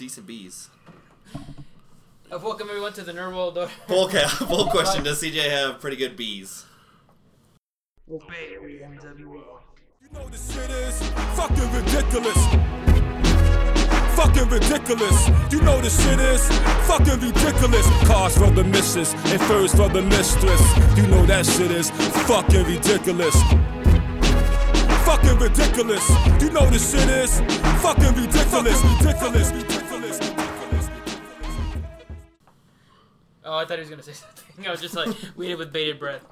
decent bees. Welcome everyone to the Nerd World. Order. Poll, ca- poll question: Does CJ have pretty good bees? You know this shit is fucking ridiculous. Fucking ridiculous. You know this shit is fucking ridiculous. Cars for the missus and furs for the mistress. You know that shit is fucking ridiculous. Fucking ridiculous. You know this shit is fucking ridiculous. Ridiculous. Ridiculous. Ridiculous. I thought he was gonna say something. I was just like waiting with bated breath.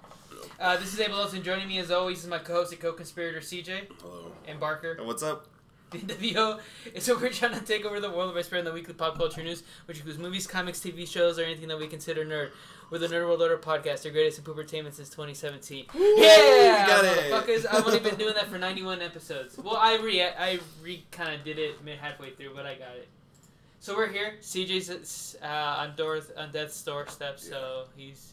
Uh, this is Abel Loza. Joining me as always is my co-host and co-conspirator CJ Hello. and Barker. And what's up? The NWO is so we're trying to take over the world by spreading the weekly pop culture news, which includes movies, comics, TV shows, or anything that we consider nerd. We're the Nerd World Order podcast, the greatest in poopertainment since 2017. yeah, we got it. motherfuckers! I've only been doing that for 91 episodes. Well, I re I re kind of did it mid halfway through, but I got it. So we're here. CJ's uh, on door on death's doorstep, so he's.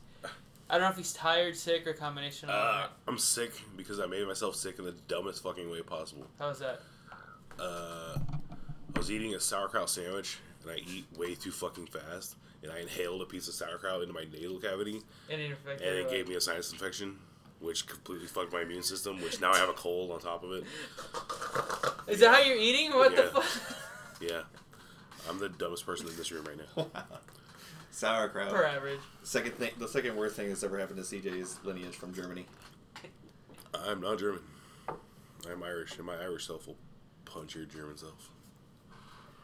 I don't know if he's tired, sick, or a combination of. Uh, it. I'm sick because I made myself sick in the dumbest fucking way possible. How was that? Uh, I was eating a sauerkraut sandwich and I eat way too fucking fast, and I inhaled a piece of sauerkraut into my nasal cavity, Any effect? and it gave me a sinus infection, which completely fucked my immune system. Which now I have a cold on top of it. Is that how you're eating? What the fuck? Yeah, I'm the dumbest person in this room right now. Sauerkraut. Per average. Second thing, the second worst thing that's ever happened to CJ's lineage from Germany. I'm not German. I'm Irish, and my Irish self will punch your German self.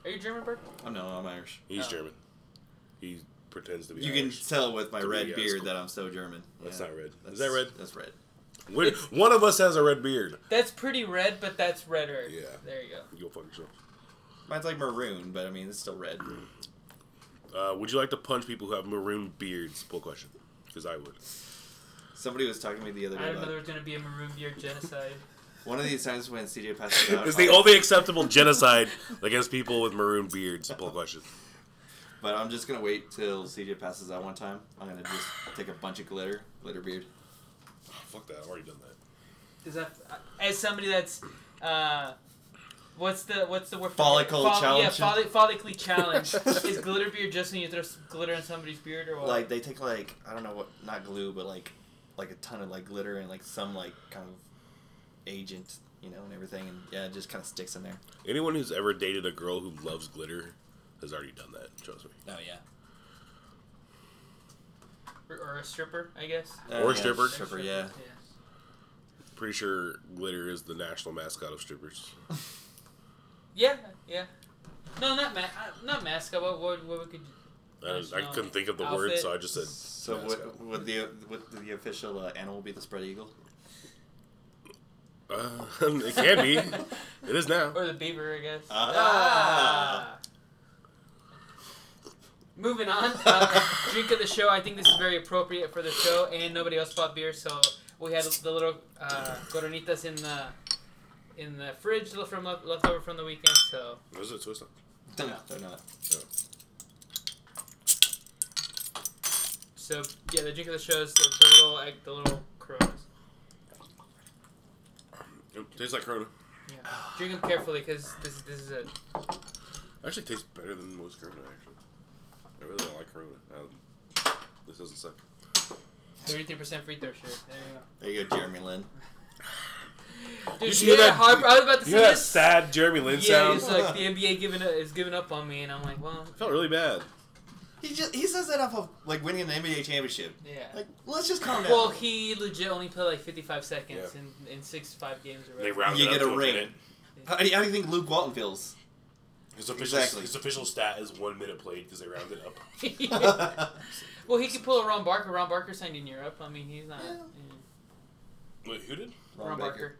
Are you German, Bert? Oh no, I'm Irish. He's Oh. German. He pretends to be. You Irish. can tell with my To red be, uh, beard school. that I'm so German. That's Yeah. not red. Is that red? That's red. When- one of us has a red beard. That's pretty red, but that's redder. Yeah. There you go. You go fuck yourself. Mine's like maroon, but I mean it's still red. Uh, would you like to punch people who have maroon beards? Pull question. Because I would. Somebody was talking to me the other I day didn't know there was gonna be a maroon beard genocide. one of these times when CJ passes out. It's the I'll- only acceptable genocide against people with maroon beards. Pull question. But I'm just gonna wait till CJ passes out one time. I'm gonna just take a bunch of glitter, glitter beard. fuck that. I've already done that. Is that as somebody that's uh, what's the what's the word? for it? Follicle Yeah, challenge? folli- follically challenged. Is glitter beard just when you throw glitter on somebody's beard or what? Like they take like I don't know what, not glue, but like like a ton of like glitter and like some like kind of agent, you know, and everything, and yeah, it just kind of sticks in there. Anyone who's ever dated a girl who loves glitter has already done that. Trust me. Oh yeah. or, or a stripper, I guess. Uh, or a stripper. Stripper, yeah. Pretty sure glitter is the national mascot of strippers. Yeah, yeah. No, not ma- uh, not mascot. What what what could? You, I, I couldn't think of the word, so I just said. So mascot. would, would the would the official uh, animal be the spread eagle? Uh, it can be. It is now. or the beaver, I guess. Ah. Moving on, uh, drink of the show. I think this is very appropriate for the show, and nobody else bought beer, so we had the little uh, coronitas in the in the fridge from left, left over from the weekend. So Was it Swiss? They're not. They're not. so yeah, the drink of the show is the, the little egg, the little coronas. It tastes like Corona. Yeah. Drink them carefully because this this is it. Actually, tastes better than most Corona. Actually, I really don't like Corona. Um, this doesn't suck. Thirty-three percent free throw shirt. There you go. There you go, Jeremy Lin. Dude, You see yeah, that- Harper, I was about to You say hear that this. sad Jeremy Lin Yeah, sound? it's like the NBA giving up, is giving up on me, and I'm like, well, I felt really bad. He just he says that off of like winning an NBA championship. yeah. Like let's just calm down. Well, he legit only played like 55 seconds Yeah. in, in six five games or They whatever. rounded You get a to ring. minute. how, do you, how do you think Luke Walton feels? His official, Exactly. his official stat is one minute played because they rounded up. Yeah. Well, he could pull a Ron Barker. Ron Barker signed in Europe. I mean, he's not. Yeah. yeah. Wait, who did? Ron, Barker. Baker.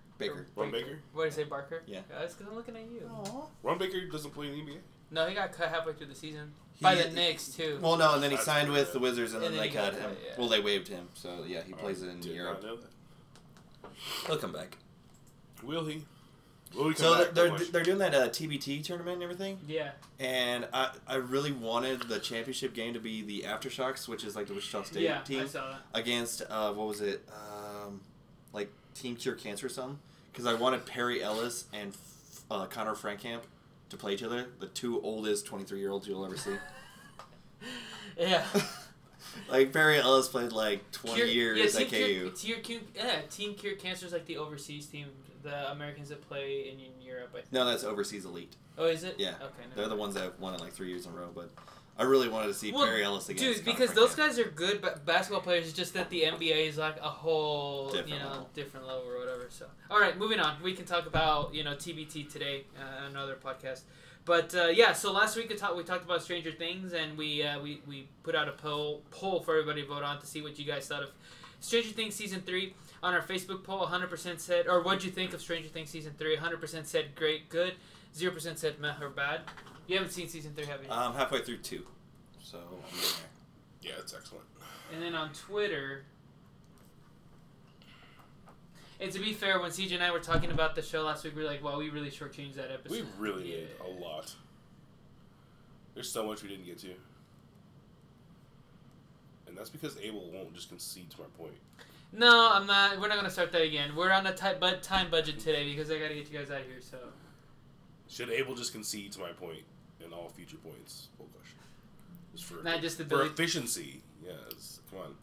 Ron Baker? What did I say, Barker? Yeah. That's because I'm looking at you. Aww. Ron Baker doesn't play in the NBA. No, he got cut halfway through the season by He- the Knicks too. Well, no, and then he That's signed with the Wizards, and, And then then they cut him. cut, yeah. Well, they waived him, so yeah, he plays I in did Europe. not know that. He'll come back. Will he? Will he come So back? they're they're doing that uh, TBT tournament and everything, yeah. and I I really wanted the championship game to be the AfterShocks, which is like the Wichita State Yeah, I team saw that. against uh, what was it, um, like Team Cure Cancer or something, because I wanted Perry Ellis and uh, Conner Frankamp to play each other. The two oldest 23 year olds you'll ever see. Yeah. like Perry Ellis played like 20 Cure- years yeah, at KU. Cure, Team Cure, yeah, Team Cure Cancer is like the overseas team, the Americans that play in, Europe. I think. No, that's overseas elite. Oh, is it? Yeah. Okay. They're the mind. ones that have won it like three years in a row. But I really wanted to see Well, Perry Ellis against. Dude, Conner because those guys are good ba- basketball players. It's just that the NBA is like a whole, Different you know, level. different level or whatever. So, all right, moving on. We can talk about you know TBT today, uh, another podcast. But uh, yeah, so last week we talked we talked about Stranger Things, and we uh, we we put out a poll poll for everybody to vote on to see what you guys thought of Stranger Things season three. On our Facebook poll, 100% said, or what'd you think of Stranger Things season three? 100% said great, good. 0% said meh or bad. You haven't seen season three, have you? I'm halfway through two, so I'm getting there. Yeah, it's excellent. And then on Twitter, and to be fair, when CJ and I were talking about the show last week, we were like, "Well, we really shortchanged that episode." We really Yeah. did a lot. There's so much we didn't get to. And that's because Abel won't just concede to my point. No, I'm not. We're not gonna start that again. We're on a tight but time budget today because I gotta get you guys out of here. So Should Abel just concede to my point in all future points? Full question. Just for, Not just the for ability- efficiency. Yes. Come on.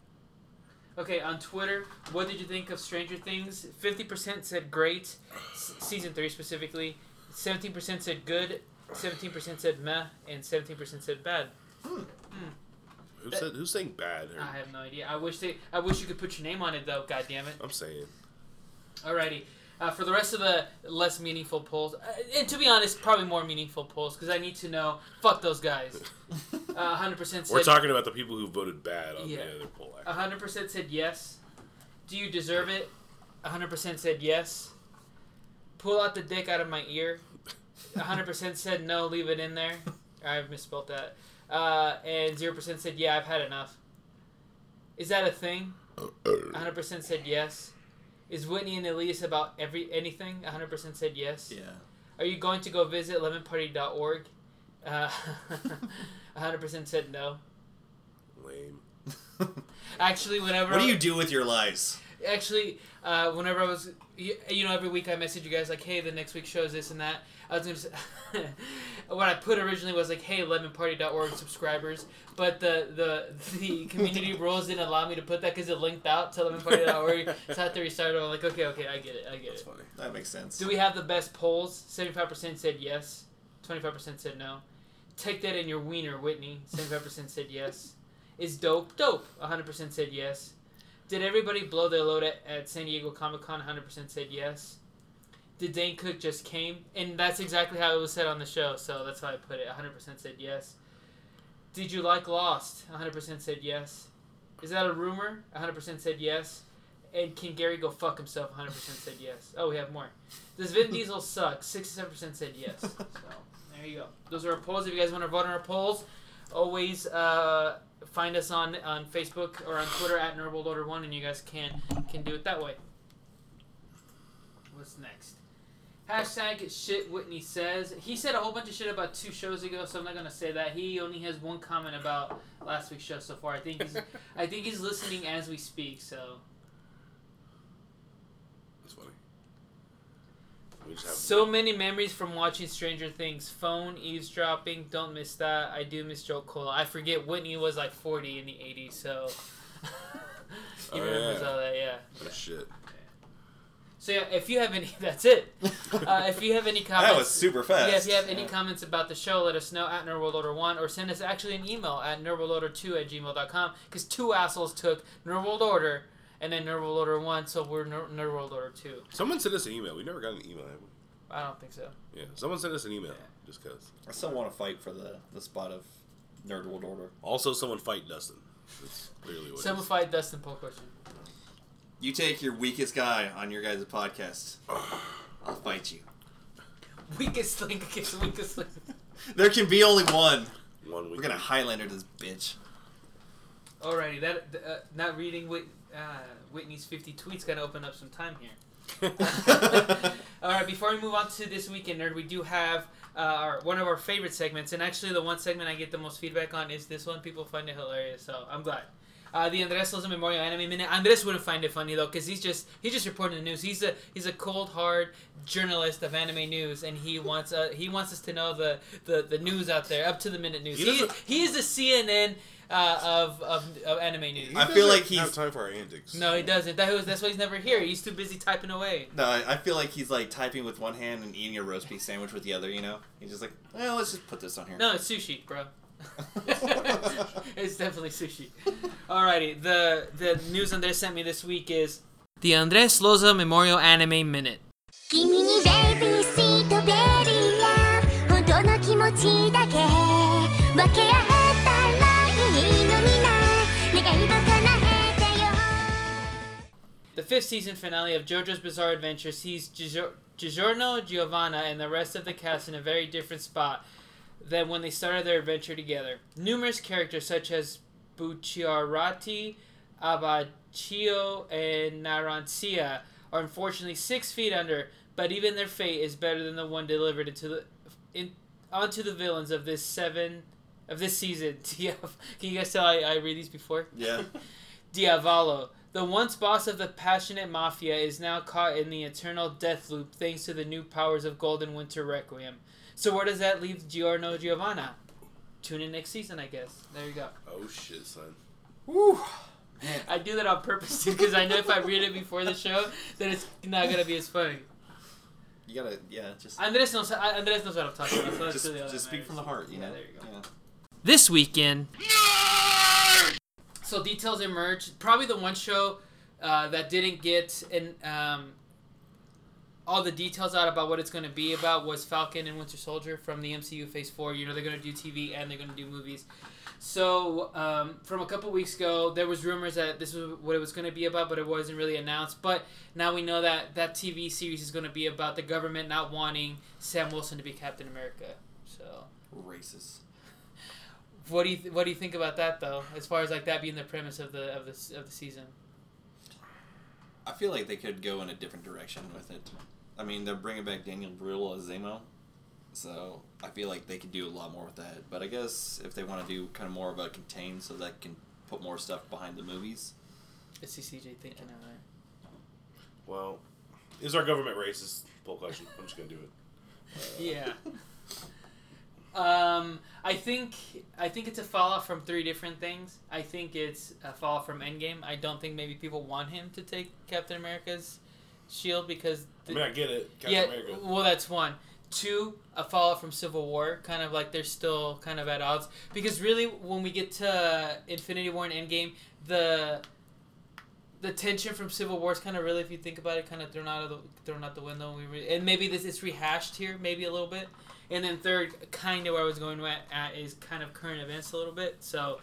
okay, on Twitter, what did you think of Stranger Things? Fifty percent said great, s- season three specifically. Seventeen percent said good. Seventeen percent said meh, and seventeen percent said bad. Hmm. Who said who's saying bad? Or, I have no idea. I wish they. I wish you could put your name on it though. God damn it. I'm saying. Alrighty. Uh, for the rest of the less meaningful polls, uh, and to be honest, probably more meaningful polls because I need to know. Fuck those guys. Uh, 100% said. We're talking about the people who voted bad on Yeah. the other poll. 100% said yes. Do you deserve it? 100% said yes. Pull out the dick out of my ear. 100% said no, leave it in there. I've misspelled that. Uh, and 0% said yeah, I've had enough. Is that a thing? 100% said yes. Is Whitney and Elise about every anything? 100% said yes. Yeah. Are you going to go visit lemonparty.org? Uh, 100% said no. Lame. Actually, whenever what do you do with your lives? actually, uh, whenever I was, you, you know, every week I message you guys like, hey, the next week shows this and that. I was gonna say, what I put originally was like, hey, lemonparty.org subscribers, but the the the community rules didn't allow me to put that because it linked out to lemonparty.org. so I had to restart it. I'm like, okay, okay, I get it, I get That's it. funny. That makes sense. Do we have the best polls? Seventy-five percent said yes. Twenty-five percent said no. Take that in your wiener, Whitney. Seventy-five percent said yes. Is dope dope? hundred percent said yes. Did everybody blow their load at, at San Diego Comic Con? Hundred percent said yes. Did Dane Cook just came? And that's exactly how it was said on the show, so that's how I put it. hundred percent said yes. Did you like Lost? hundred percent said yes. Is that a rumor? hundred percent said yes. And can Gary go fuck himself? hundred percent said yes. Oh, we have more. Does Vin Diesel suck? Sixty-seven percent said yes. So there you go. Those are our polls. If you guys want to vote on our polls, always uh, find us on on Facebook or on Twitter at Nerdworld Order One, and you guys can can do it that way. What's next? Hashtag shit Whitney says. He said a whole bunch of shit about two shows ago, so I'm not gonna say that. He only has one comment about last week's show so far. I think he's I think he's listening as we speak, so That's funny. We just have So many memories from watching Stranger Things. Phone, eavesdropping, don't miss that. I do miss Joe Cole. I forget Whitney was like 40 in the 80s, so. he Oh, remembers yeah. all that, yeah. oh, shit. So, yeah, if you have any. That's it. Uh, if you have any comments. that was super fast. Yeah, if you have any comments about the show, let us know at NerdWorldOrder1 or send us actually an email at NerdWorldOrder2 at gmail.com because two assholes took Nerdworld Order and then Nerdworld Order 1, so we're Ner- Nerdworld Order 2. Someone sent us an email. We never got an email. Have we? I don't think so. Yeah. Someone sent us an email. Just cause. I still want to fight for the, the spot of Nerd World Order. Also, someone fight Dustin. That's clearly what. it Someone fight Dustin Poll question. You take your weakest guy on your guys' podcast. I'll fight you. Weakest link against weakest link. There can be only one. One week. We're gonna Highlander this bitch. Alrighty, that uh, not reading Whit, uh, Whitney's 50 tweets gonna open up some time here. All right, before we move on to this weekend nerd, we do have uh, our one of our favorite segments, and actually the one segment I get the most feedback on is this one. People find it hilarious, so I'm glad. Uh, the Andres Loza Memorial Anime Minute. Andres wouldn't find it funny though, because he's just he's just reporting the news. He's a he's a cold hard journalist of anime news, and he wants uh, he wants us to know the, the, the news out there, up to the minute news. He He, doesn't- he is the CNN uh, of, of of anime news. I feel doesn't like have he's- time for our antics. No, he doesn't. That was, that's why he's never here. He's too busy typing away. No, I I feel like he's like typing with one hand and eating a roast beef sandwich with the other. You know, he's just like, well, let's just put this on here. No, it's sushi, bro. it's definitely sushi. Alrighty, the the news Andres sent me this week is the Andres Loza Memorial Anime Minute. The fifth season finale of JoJo's Bizarre Adventure sees Giorno, Giovanna, and the rest of the cast in a very different spot than when they started their adventure together. Numerous characters such as Bucciarati, Abbacchio, and Narancia are unfortunately six feet under, but even their fate is better than the one delivered into the in, onto the villains of this seven of this season. Can you guys tell I, I read these before? Yeah. Diavolo. The once boss of the passionate mafia is now caught in the eternal death loop thanks to the new powers of Golden Winter Requiem. So where does that leave Giorno Giovanna? Tune in next season, I guess. There you go. Oh shit, son. Woo. I do that on purpose too, because I know if I read it before the show, then it's not gonna be as funny. You gotta, yeah, just Andres knows. Andres knows what I'm talking about. So let's just, do the other just speak matters. from the heart. You Yeah, know. there you go. Yeah. this weekend. So details emerged. Probably the one show uh, that didn't get an um, all the details out about what it's going to be about was Falcon and Winter Soldier from the MCU Phase Four. You know they're going to do TV and they're going to do movies. So um, from a couple weeks ago, there was rumors that this was what it was going to be about, but it wasn't really announced. But now we know that that TV series is going to be about the government not wanting Sam Wilson to be Captain America. So Racist. what do you th- what do you think about that though? As far as like that being the premise of the of the s- of the season. I feel like they could go in a different direction with it. I mean, they're bringing back Daniel Brühl as Zemo, so I feel like they could do a lot more with that. But I guess if they want to do kind of more of a contained, so that can put more stuff behind the movies. It's CCJ thinking of it. Well, is our government racist? Poll question. I'm just gonna do it. Yeah. Um, I think I think it's a fallout from three different things. I think it's a fallout from Endgame. I don't think maybe people want him to take Captain America's shield because I mean, I get it. Captain yeah, America. well, that's one. Two, a fallout from Civil War, kind of like they're still kind of at odds. Because really, when we get to Infinity War and Endgame, the the tension from Civil War is kind of really, if you think about it, kind of thrown out of the thrown out the window. We re- and maybe this is rehashed here, maybe a little bit. And then third, kind of where I was going at, at is kind of current events a little bit. So.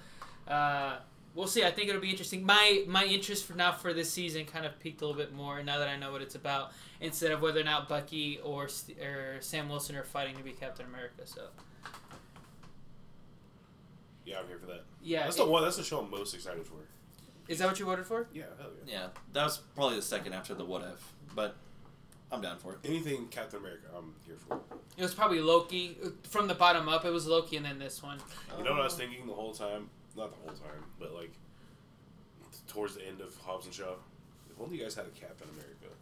Uh, We'll see. I think it'll be interesting. My my interest for now for this season kind of peaked a little bit more now that I know what it's about instead of whether or not Bucky or or Sam Wilson are fighting to be Captain America. So Yeah, I'm here for that. yeah, That's it- the one. That's the show I'm most excited for. is that what you voted for? Yeah, hell yeah. Yeah, that was probably the second after the What If, but I'm down for it. Anything Captain America, I'm here for. It was probably Loki uh, from the bottom up. It was Loki and then this one. You know what I was thinking the whole time? Not the whole time, but like towards the end of Hobbs and Shaw. If only you guys had a Captain America.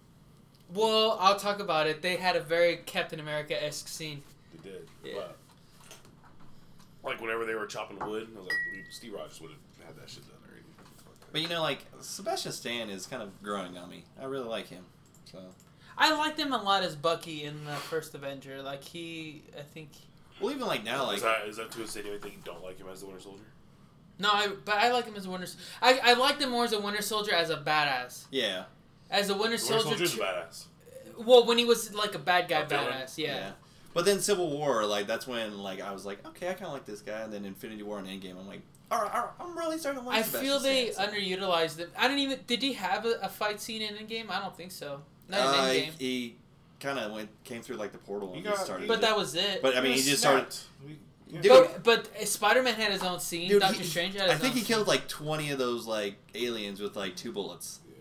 Well, I'll talk about it. They had a very Captain America esque scene. They did. Yeah. But, like whenever they were chopping wood, I was like, Steve Rogers would have had that shit done already. But you know, like Sebastian Stan is kind of growing on me. I really like him. So I liked him a lot as Bucky in the first Avenger. Like he, I think. well, even like now, like is that is that to insinuate that you don't like him as the Winter Soldier? No, I but I like him as a Winter. I I liked him more as a Winter Soldier as a badass. yeah, As a Winter The Winter Soldier's too- badass. Well, when he was like a bad guy A villain. badass, yeah. yeah. But then Civil War, like that's when like I was like, okay, I kind of like this guy. And then Infinity War and Endgame, I'm like, all right, all right, I'm really starting to like. I Sebastian feel they Stan, so. underutilized it. I don't even. Did he have a, a fight scene in Endgame? I don't think so. Not in Uh, Endgame. he kind of went came through like the portal He and got- just started. But that was it. But I mean, he just started. Snapped. We- yeah. Dude, but but Spider Man had his own scene. Dude, Doctor he- Strange had his I think own he killed like 20 of those like aliens with like two bullets. Yeah.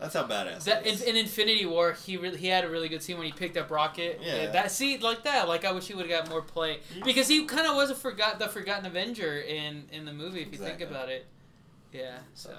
That's how badass. That in, in Infinity War, he really he had a really good scene when he picked up Rocket. Yeah. that scene like that. Like I wish he would have got more play because he kind of was a forgot the forgotten Avenger in in the movie if you think about it. Yeah. So,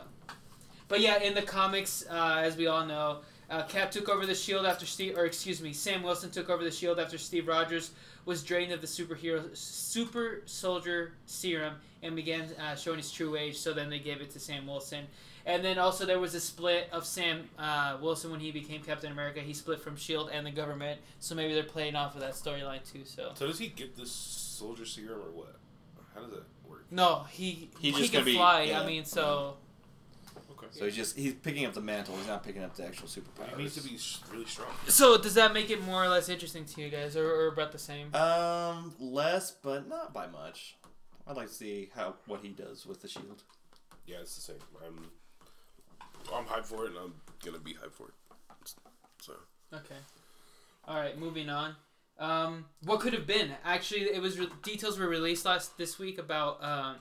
but yeah, in the comics, uh, as we all know, uh, Cap took over the Shield after Steve, or excuse me, Sam Wilson took over the Shield after Steve Rogers was drained of the superhero super soldier serum and began uh, showing his true age. So then they gave it to Sam Wilson. And then also there was a split of Sam uh, Wilson when he became Captain America. He split from Shield and the government. So maybe they're playing off of that storyline too. So So does he get this soldier serum or what? How does that work? no, he He's he just can gonna be- fly. yeah. I mean, so Okay. So he's just he's picking up the mantle. He's not picking up the actual superpowers. He needs to be really strong. so does that make it more or less interesting to you guys, or, or about the same? Um, less, but not by much. I'd like to see how what he does with the shield. Yeah, it's the same. I'm I'm hyped for it, and I'm gonna be hyped for it. So Okay. All right, moving on. Um, what could have been? Actually, it was re- details were released last this week about um,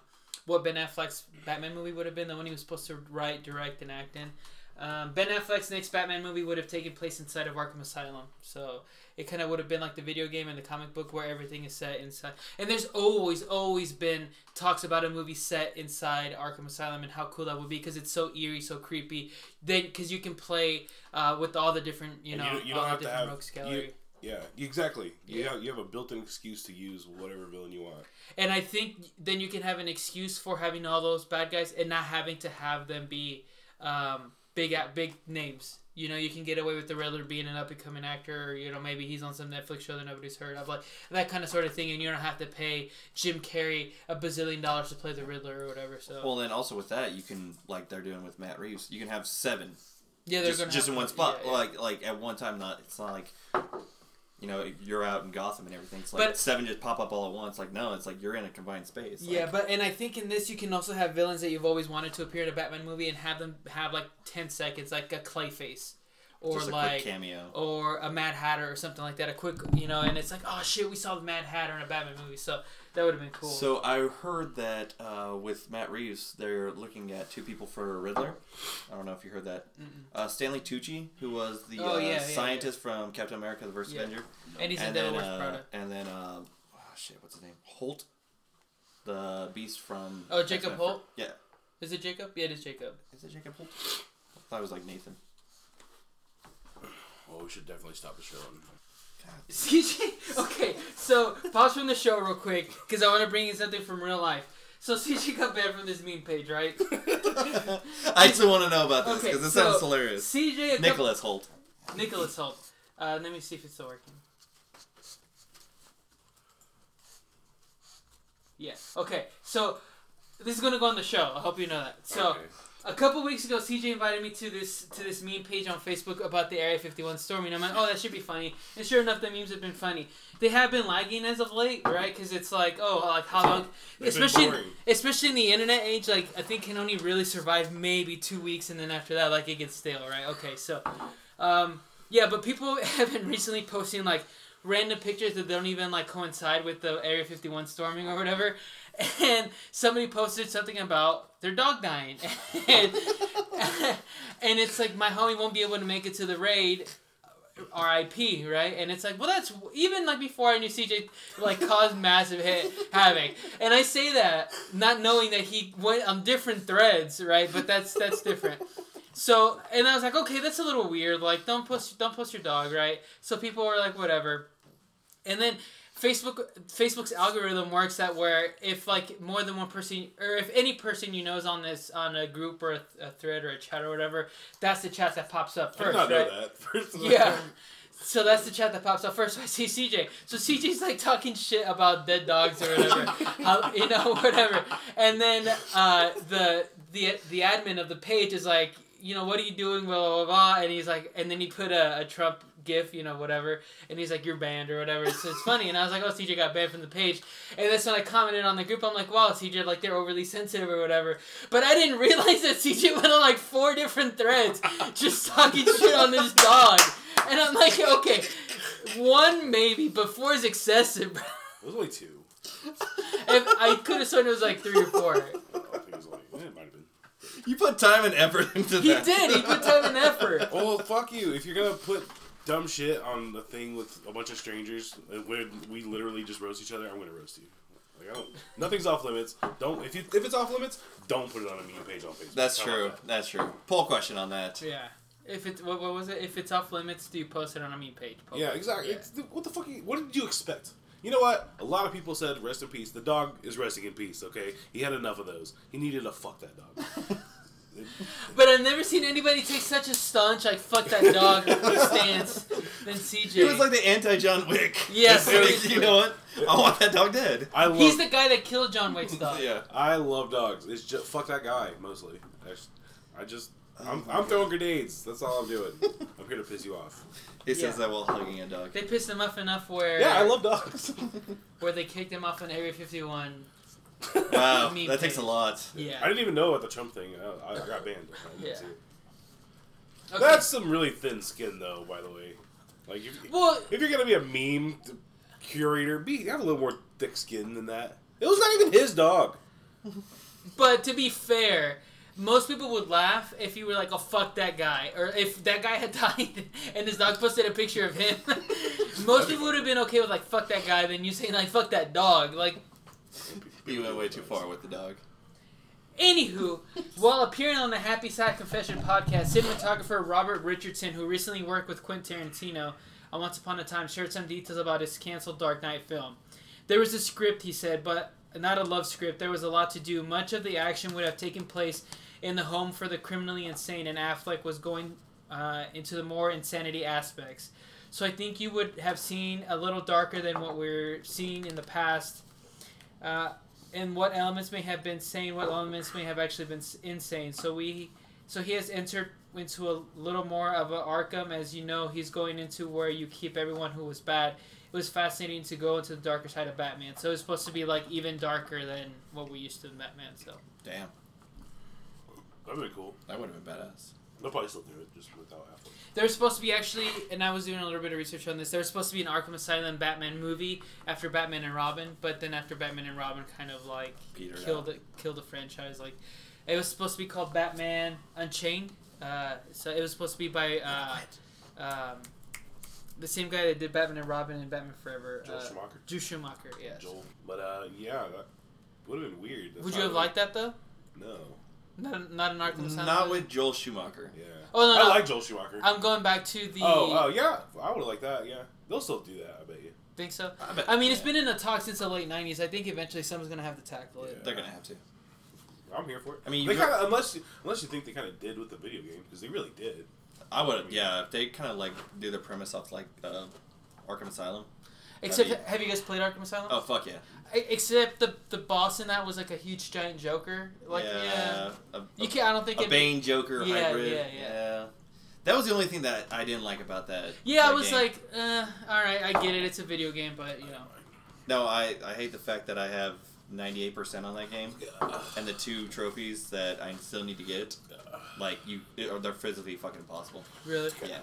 what Ben Affleck's Batman movie would have been, the one he was supposed to write, direct, and act in. Um, ben Affleck's next Batman movie would have taken place inside of Arkham Asylum, so it kind of would have been like the video game and the comic book where everything is set inside. And there's always, always been talks about a movie set inside Arkham Asylum and how cool that would be because it's so eerie, so creepy. Then, because you can play uh, with all the different, you know, you don't- you all don't the have to different have- rogues you- gallery. Yeah, exactly. You Yeah. have, you have a built-in excuse to use whatever villain you want. And I think then you can have an excuse for having all those bad guys and not having to have them be um, big at big names. You know, you can get away with the Riddler being an up and coming actor, or you know, maybe he's on some Netflix show that nobody's heard of, like that kind of sort of thing, and you don't have to pay Jim Carrey a bazillion dollars to play the Riddler or whatever. So Well, then also with that, you can like they're doing with Matt Reeves. You can have seven yeah, they're just, gonna just have in one spot. yeah, yeah. Like like at one time, not it's not like you know you're out in Gotham and everything. It's like But- seven just pop up all at once. Like no, it's like you're in a confined space. Like, Yeah, but and I think in this you can also have villains that you've always wanted to appear in a Batman movie and have them have like ten seconds, like a Clayface, or like cameo. or a Mad Hatter or something like that. A quick, you know, and it's like, oh shit, we saw the Mad Hatter in a Batman movie, so that would have been cool. So I heard that uh, with Matt Reeves, they're looking at two people for Riddler. I don't know if you heard that. Uh, Stanley Tucci, who was the Oh, uh, yeah, yeah, scientist from Captain America: The First Yeah. Avenger, and he's in and Devil then uh, and then uh, oh, shit, what's his name? Hoult, the Beast from. Oh, Jacob X-Men. Hoult? Yeah, Is it Jacob? Yeah, it is Jacob. is it Jacob Hoult? I thought it was like Nathan. Well, we should definitely stop the show. CJ, okay, so pause from the show real quick because I want to bring in something from real life. So CJ got banned from this meme page, right? I still want to know about this Okay, because it so sounds hilarious. CJ, Nicholas Hoult. Nicholas Hoult. Uh, let me see if it's still working. Yeah. Okay. So this is gonna go on the show. I hope you know that. So Okay. A couple weeks ago, CJ invited me to this to this meme page on Facebook about the Area 51 storming. I'm like, oh, that should be funny. And sure enough, the memes have been funny. They have been lagging as of late, right? Because it's like, oh, like how long? Especially, especially in the internet age, like I think can only really survive maybe two weeks, and then after that, like it gets stale, right? Okay, so, um, yeah, but people have been recently posting like random pictures that don't even like coincide with the Area 51 storming or whatever. And somebody posted something about their dog dying. and, and it's like my homie won't be able to make it to the raid. Uh, RIP, right? And it's like, well, that's even like before I knew CJ like caused massive hit havoc, and I say that not knowing that he went on different threads, right? But that's that's different. So, and I was like, okay, that's a little weird. Like, don't post don't post your dog, right? So people were like, whatever. And then Facebook Facebook's algorithm works that where if like more than one person or if any person you know is on this on a group or a, a thread or a chat or whatever, that's the chat that pops up first. I did not right? know that. First. Yeah. So that's the chat that pops up first. So I see CJ. So CJ's like talking shit about dead dogs or whatever, How, you know, whatever. And then uh, the the the admin of the page is like, you know, what are you doing, blah blah blah, and he's like, and then he put a, a Trump gif, you know, whatever, and he's like, you're banned or whatever. So it's funny, and I was like, oh, CJ got banned from the page, and that's when I commented on the group. I'm like, wow, CJ, like they're overly sensitive or whatever. But I didn't realize that CJ went on like four different threads just talking shit on this dog. And I'm like, okay, one maybe, but four is excessive. bro. It was only two. if I could have sworn it was like three or four. I think it was only. eh, It might have been. You put time and effort into He that. He did. He put time and effort. Well, fuck you. If you're gonna put dumb shit on the thing with a bunch of strangers, uh, where we literally just roast each other, I'm gonna roast you. Like I don't. Nothing's off limits. Don't if you if it's off limits, don't put it on a meme page on Facebook. That's How true. that? That's true. Poll question on that. Yeah. If it's what, what was it? If it's off limits, do you post it on a meme page? Post Yeah, exactly. Yeah. It's, what the fuck? you- What did you expect? You know what? A lot of people said rest in peace. The dog is resting in peace. Okay, he had enough of those. He needed to fuck that dog. But I've never seen anybody take such a staunch like "fuck that dog" stance than CJ. He was like the anti John Wick. Yes, It's like, seriously. you know what? I want that dog dead. I love. He's the guy that killed John Wick's dog. Yeah. I love dogs. It's just fuck that guy mostly. I just, I just I'm, Oh I'm throwing grenades. That's all I'm doing. I'm here to piss you off. He says Yeah. that while hugging a dog. They pissed him off enough where Yeah, I love dogs. where they kicked him off on Area 51. Wow, Meme that takes a lot. Yeah. I didn't even know about the Trump thing. Uh, I, I got banned. I didn't Yeah. see it. Okay. That's some really thin skin, though. By the way, like if, well, if you're gonna be a meme curator, be have a little more thick skin than that. It was not even his dog. but to be fair, most people would laugh if you were like, "Oh fuck that guy," or if that guy had died and his dog posted a picture of him. most people would have been okay with like, "Fuck that guy," than you saying like, "Fuck that dog." Like, You went way too far with the dog. Anywho, while appearing on the Happy Sad Confused podcast, cinematographer Robert Richardson, who recently worked with Quentin Tarantino on Once Upon a Time, shared some details about his canceled Dark Knight film. There was a script, he said, but not a love script. There was a lot to do. Much of the action would have taken place in the home for the criminally insane, and Affleck was going uh, into the more insanity aspects. So I think you would have seen a little darker than what we're seeing in the past. Uh, and what elements may have been sane, what elements may have actually been insane. So we, so he has entered into a little more of a Arkham, as you know, he's going into where you keep everyone who was bad. It was fascinating to go into the darker side of Batman. So it's supposed to be like even darker than what we used to in Batman. So Damn, That'd be cool. that would have been badass. They'll probably still do it just without Affleck. There's supposed to be actually, and I was doing a little bit of research on this. There's supposed to be an Arkham Asylum Batman movie after Batman and Robin, but then after Batman and Robin kind of like Petered killed it, killed the franchise. Like it was supposed to be called Batman Unchained. Uh, so it was supposed to be by uh, um, the same guy that did Batman and Robin and Batman Forever. Joel uh, Schumacher. Drew Schumacher. Yes. Joel. But uh, yeah, that would have been weird. That's Would you have liked that though? No. Not, not an Arkham Asylum. Not movie? with Joel Schumacher. Yeah. Oh, no, I like Joel Schumacher. I'm going back to the. oh, oh yeah. I would have liked that. Yeah. They'll still do that. I bet you. Think so? I, bet- I mean, it's been in the talk since the late '90s. I think eventually someone's gonna have to tackle it. They're gonna have to. I'm here for it. I mean, they kind of unless you, unless you think they kind of did with the video game because they really did. I would. Yeah, if they kind of like do the premise off like uh, Arkham Asylum. Except, That'd have you guys played Arkham Asylum? Oh fuck yeah. E- Except the the boss in that was like a huge giant Joker. Like yeah, A, you can't. I don't think a it. Bane Joker Yeah, hybrid. yeah, yeah. yeah. That was the only thing that I didn't like about that. Yeah, I was game. like, uh, all right, I get it. It's a video game, but you know, No, I, I hate the fact that I have 98% on that game, and the two trophies that I still need to get, like you, or they're physically fucking impossible. really. Yeah.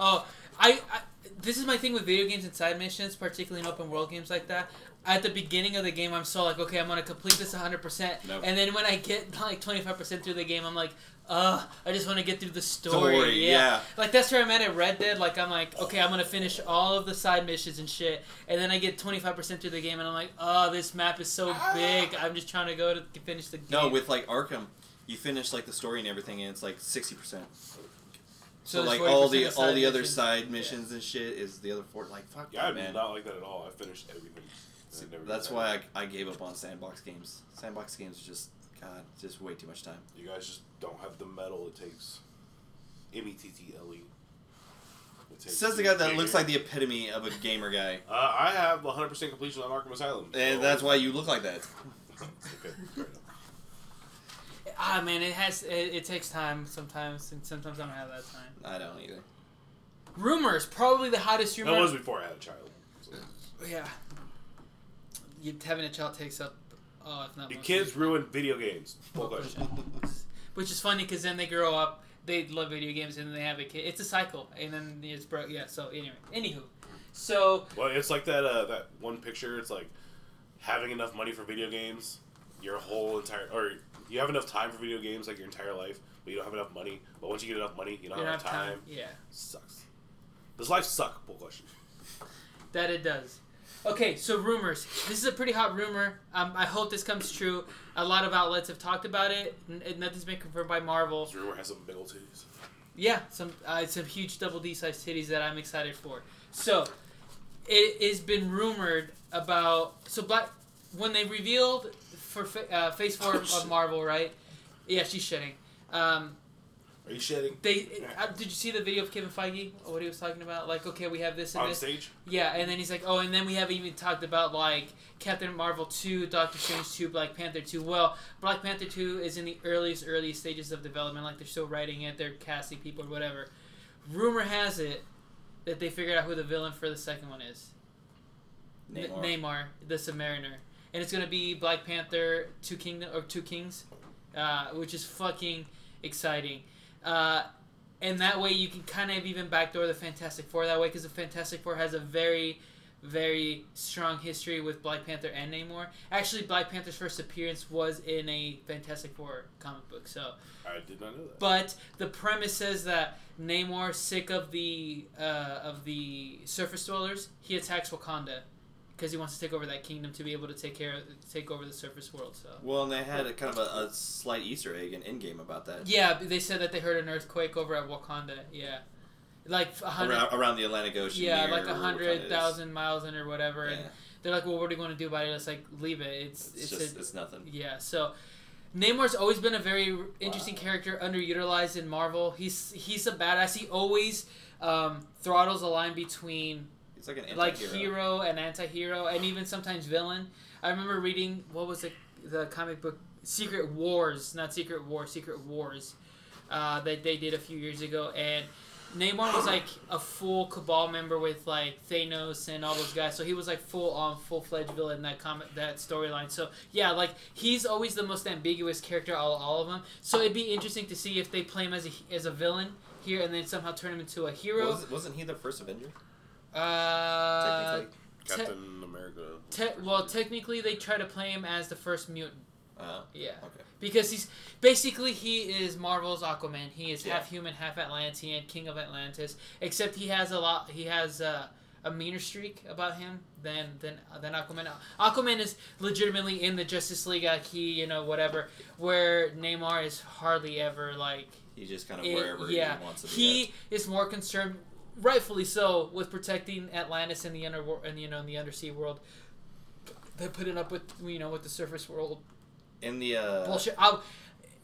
Oh, I, I this is my thing with video games and side missions, particularly in open world games like that. At the beginning of the game, I'm so like, okay, I'm gonna complete this 100, percent Nope. and then when I get like 25 percent through the game, I'm like, uh, I just want to get through the story. Story, yeah. yeah. Like that's where I'm at at Red Dead. Like I'm like, okay, I'm gonna finish all of the side missions and shit, and then I get 25 percent through the game, and I'm like, oh, this map is so big. I'm just trying to go to finish the game. No, with like Arkham, you finish like the story and everything, and it's like 60%. So, there's like all the all side the other missions. side missions and shit is the other four. Like fuck Yeah, I that, man. not like that at all. I finished everything. See, I That's why. I, I gave up on sandbox games. Sandbox games are just God, just way too much time. you guys just don't have the metal it takes. M e t t l e. Says the guy that a looks like the epitome of a gamer guy, Uh, I have 100% completion on Arkham Asylum. and so- that's why you look like that. okay, fair enough. Ah man, it has it, it takes time sometimes, and sometimes I don't have that time. I don't either. Rumors, probably the hottest rumor. That was before I had a child. So. yeah. You, having a child takes up, oh, if not Your most kids of ruin video games. Full Full question. Which is funny because then they grow up, they love video games, and then they have a kid. It's a cycle, and then it's broke. Yeah. So anyway, anywho, so Well, it's like that uh, that one picture. It's like having enough money for video games, your whole entire, or you have enough time for video games like your entire life, but you don't have enough money. But once you get enough money, you don't you have enough time. time. Yeah, Sucks. Does life suck? Full question. that it does. Okay, so rumors. This is a pretty hot rumor. Um, I hope this comes true. A lot of outlets have talked about it. N- nothing's been confirmed by Marvel. This rumor has some big old titties. Yeah, some uh, some huge double D sized titties that I'm excited for. So, it has been rumored about so black when they revealed for fa- uh, Phase Four of Marvel, right? Yeah, she's shitting. Um, Are you shitting? they uh, did you see the video of Kevin Feige? What he was talking about? Like, okay, we have this and On this. stage? Yeah, and then he's like, oh, and then we haven't even talked about like Captain Marvel two, Doctor Strange two, Black Panther two. Well, Black Panther two is in the earliest earliest stages of development. Like they're still writing it, they're casting people or whatever. Rumor has it that they figured out who the villain for the second one is. N- Namor. Namor, the Submariner, and it's gonna be Black Panther two kingdom or two kings, uh, which is fucking exciting. Uh, and that way you can kind of even backdoor the Fantastic Four that way because the Fantastic Four has a very, very strong history with Black Panther and Namor. Actually, Black Panther's first appearance was in a Fantastic Four comic book. So, I did not know that. but the premise says that Namor, sick of the uh, of the surface dwellers, he attacks Wakanda because he wants to take over that kingdom to be able to take care of, take over the surface world. So. Well, and they had a kind of a, a slight Easter egg in Endgame about that. Yeah, they said that they heard an earthquake over at Wakanda. Yeah, like a hundred. Around, around the Atlantic Ocean. Yeah, like a hundred thousand miles in or whatever, Yeah. and they're like, "Well, what are you going to do about it?" It's like, leave it. It's It's, it's, just a, it's nothing. yeah. So, Namor's always been a very interesting character, underutilized in Marvel. He's he's a badass. He always um, throttles a line between Like an like hero and anti-hero and even sometimes villain i remember reading what was it the comic book secret wars not secret war secret wars uh, that they did a few years ago and Namor was like a full cabal member with like Thanos and all those guys, so he was like full on, full fledged villain in that comic, that storyline. So yeah, like he's always the most ambiguous character out of all of them. So it'd be interesting to see if they play him as a as a villain here and then somehow turn him into a hero. Was, wasn't he the first Avenger? Uh, Technically. te- Captain America. Te- well, technically, they try to play him as the first mutant. Uh, Yeah, okay. because he's basically he is Marvel's Aquaman. He is Yeah. half human, half Atlantean, king of Atlantis. Except he has a lot. He has uh, a meaner streak about him than than than Aquaman. Aquaman is legitimately in the Justice League. Like he, you know, whatever. Where Namor is hardly ever like. He's just kind of it- wherever yeah, he wants to be. he is more concerned, rightfully so, with protecting Atlantis in the under and you know in the undersea world. They're putting up with you know with the surface world in the uh, bullshit. I,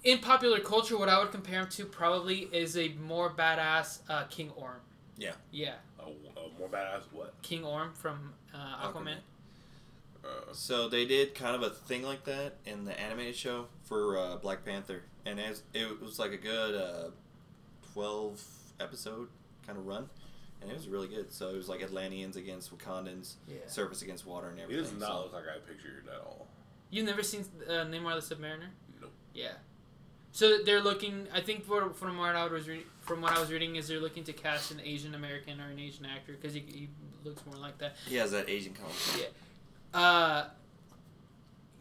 in popular culture, what I would compare him to probably is a more badass uh, King Orm. Yeah. Yeah, A, a more badass what? King Orm from uh, Aquaman. Uh, So they did kind of a thing like that in the animated show for uh, Black Panther, and as it was like a good uh, twelve episode kind of run, and it was really good. So it was like Atlanteans against Wakandans, Yeah. surface against water, and he everything. does not so- look like I pictured at all. You've never seen uh, Namor the Submariner? Nope. Yeah. So they're looking. I think for, from what I was re- from what I was reading is they're looking to cast an Asian American or an Asian actor because he, he looks more like that. He has that Asian color. Yeah. Uh.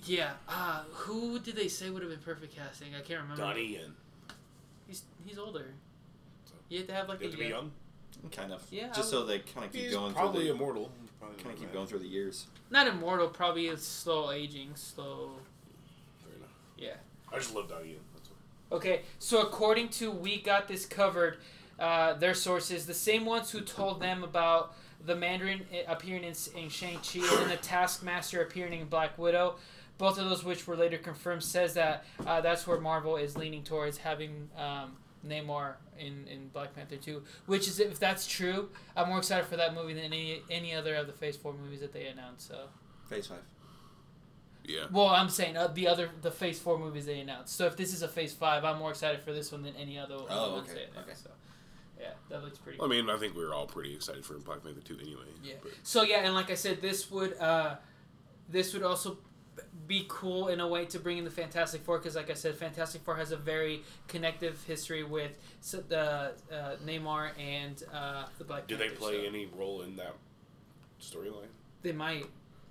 Yeah. Uh, who did they say would have been perfect casting? I can't remember. Donnie Yen. He's he's older. You have to have like You a have to be young. Kind of. Yeah, Just I so they kind of keep He's going probably through the immortal. Probably kind of keep not going through the years. Not immortal, probably a slow aging, slow. Fair enough. Yeah. I just love Donnie Yen. That's why. Okay, so according to We Got This Covered, uh, their sources, the same ones who told them about the Mandarin uh, appearing in, in Shang-Chi and then the Taskmaster appearing in Black Widow, both of those which were later confirmed, says that uh, that's where Marvel is leaning towards having um, Namor in, in Black Panther 2. Which is, if that's true, I'm more excited for that movie than any any other of the Phase 4 movies that they announced, so... Phase five. Yeah. Well, I'm saying uh, the other the Phase Four movies they announced. So if this is a Phase Five, I'm more excited for this one than any other. Oh, ones okay, they announced, okay. So, yeah, that looks pretty. Well, I mean, I think we were all pretty excited for Black Panther 2 anyway. Yeah. But So yeah, and like I said, this would uh, this would also be cool in a way to bring in the Fantastic Four because, like I said, Fantastic Four has a very connective history with the uh, Namor and uh, the Black. Panther. Do they play so any role in that storyline? They might.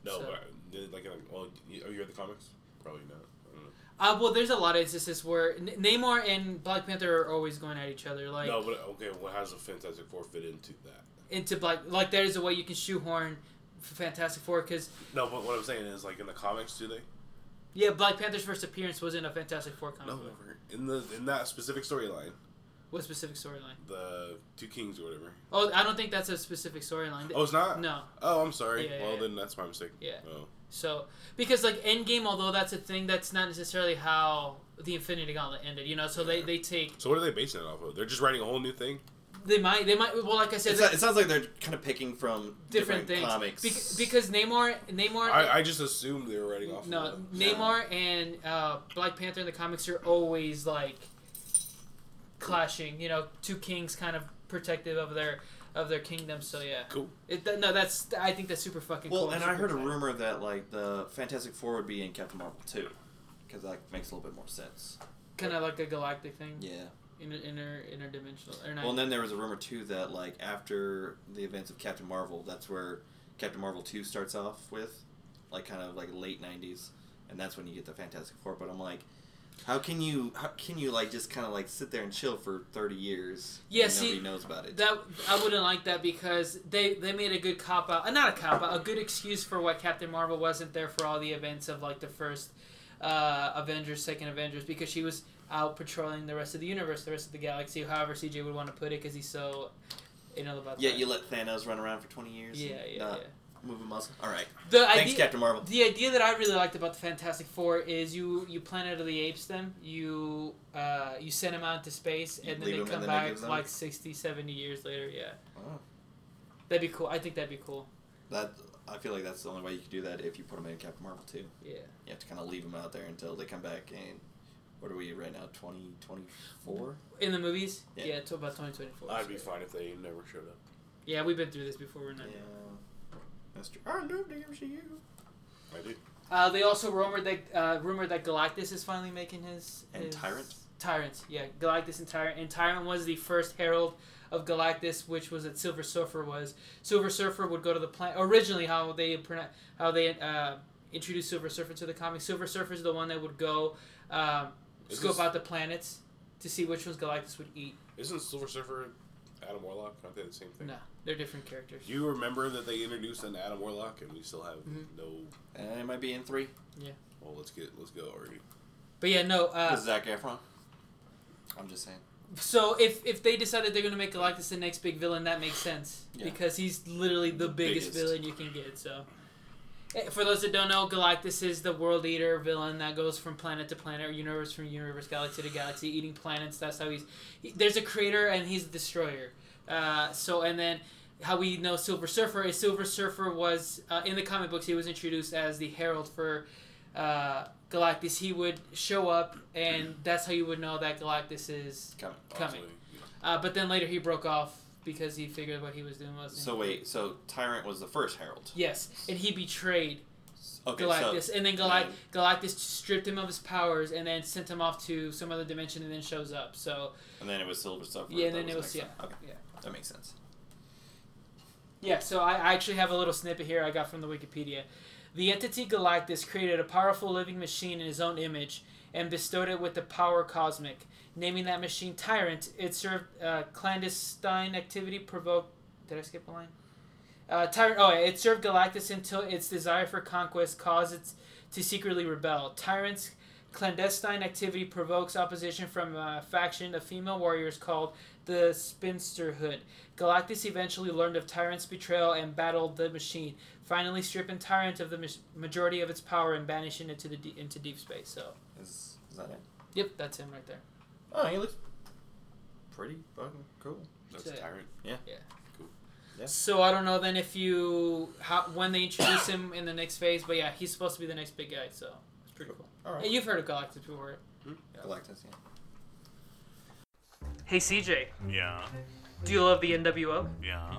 No, So- but like, well, are you at the comics? Probably not. I don't know. Uh, well, there's a lot of instances where N- Namor and Black Panther are always going at each other. Like no, but okay. Well, how does the Fantastic Four fit into that? into Black like there's a way you can shoehorn Fantastic Four because No, but what I'm saying is, like in the comics, do they? yeah, Black Panther's first appearance was in a Fantastic Four comic. No, book. never. In the in that specific storyline, What specific storyline? the two kings or whatever. Oh, I don't think that's a specific storyline. Oh, it's not. No. Oh, I'm sorry. Yeah, yeah, well, yeah. then that's my mistake. Yeah. Oh. So because like Endgame, although that's a thing, that's not necessarily how the Infinity Gauntlet ended. You know, so they they take So what are they basing it off of? They're just writing a whole new thing. They might they might well like I said it sounds like they're kind of picking from different, different, things comics. Bec- because Namor Namor I, I just assumed they were writing off. no Of that. Namor and uh, Black Panther in the comics are always like clashing. You know, two kings kind of protective of their of their kingdom. So yeah, Cool. It, th- no, that's I think that's super fucking cool. well, cool. and I heard a rumor that like the Fantastic Four would be in Captain Marvel too, because that makes a little bit more sense. kind of like a galactic thing, Yeah. Inter inter interdimensional or not. Well, and then there was a rumor too that like after the events of Captain Marvel, that's where Captain Marvel two starts off with, like kind of like late '90s, and that's when you get the Fantastic Four. But I'm like, how can you how can you like just kind of like sit there and chill for 30 years? Yeah, see, nobody knows about it. That I wouldn't like that because they they made a good cop out, uh, not a cop out, a good excuse for why Captain Marvel wasn't there for all the events of like the first uh, Avengers, second Avengers, because she was out patrolling the rest of the universe, the rest of the galaxy. However, CJ would want to put it because he's so you know about yeah, that. you let Thanos run around for 20 years. yeah, yeah, not yeah. Move a muscle. All right. The Thanks, idea, Captain Marvel. the idea that I really liked about the Fantastic Four is you you Planet of the Apes them, you uh, you send them out into space, You and then they come then back them? like 60, 70 years later. Yeah, Oh, that'd be cool. I think that'd be cool. that I feel like that's the only way you could do that if you put them in Captain Marvel too. Yeah. You have to kind of leave them out there until they come back and. What are we right now? 2024? In the movies? Yeah. Yeah, to about 2024. I'd be fine if they never showed up. Yeah, we've been through this before. We're not. Yeah. That's true. I love the MCU. I do. Uh, they also rumored that uh, rumored that Galactus is finally making his, And his Tyrant? Tyrant, yeah, Galactus and Tyrant. And Tyrant was the first herald of Galactus, which was that Silver Surfer was. Silver Surfer would go to the planet. Originally, how they how they uh, introduced Silver Surfer to the comic. Silver Surfer is the one that would go um, Is scope this- out the planets to see which ones Galactus would eat. Isn't Silver Surfer Adam Warlock? Aren't they the same thing? No, they're different characters. Do you remember that they introduced an Adam Warlock and we still have Mhm. no? And it might be in three. Yeah. Well, let's get let's go already. But yeah, no. Uh, With Zac Efron. I'm just saying. So if if they decided they're gonna make Galactus the next big villain, that makes sense Yeah. because he's literally the, The biggest, biggest. villain you can get. So, for those that don't know, Galactus is the world eater villain that goes from planet to planet, or universe from universe, galaxy to galaxy, eating planets. That's how he's. He, there's a creator and he's a destroyer. Uh, so and then. How we know Silver Surfer is Silver Surfer was uh, in the comic books. He was introduced as the herald for uh, Galactus. He would show up, and that's how you would know that Galactus is Coming. Coming. Uh, but then later he broke off because he figured what he was doing was So wait, so Tyrant was the first Herald. yes, and he betrayed Okay, Galactus, so and then Gal- Galactus stripped him of his powers and then sent him off to some other dimension, and then shows up. So and then it was Silver Surfer. yeah, and then it was yeah. Okay, yeah, that makes sense. yeah. So I, I actually have a little snippet here I got from the Wikipedia. The entity Galactus created a powerful living machine in his own image and bestowed it with the power cosmic. Naming that machine Tyrant, it served uh, clandestine activity provoked. Did I skip a line? Uh, Tyrant. Oh, it served Galactus until its desire for conquest caused it to secretly rebel. Tyrant's clandestine activity provokes opposition from a faction of female warriors called the Spinsterhood. Galactus eventually learned of Tyrant's betrayal and battled the machine, finally stripping Tyrant of the ma- majority of its power and banishing it to the into deep space. So, Is, is that it? yep, that's him right there. Oh, he looks pretty fucking cool. That's So- Tyrant. Yeah. Yeah. Cool. So I don't know then if you how when they introduce him in the next phase, but yeah, he's supposed to be the next big guy. So it's pretty cool. All Hey, right. you've heard of Galactus before. Hmm? Galactus, yeah. Hey CJ, Yeah, do you love the NWO? yeah.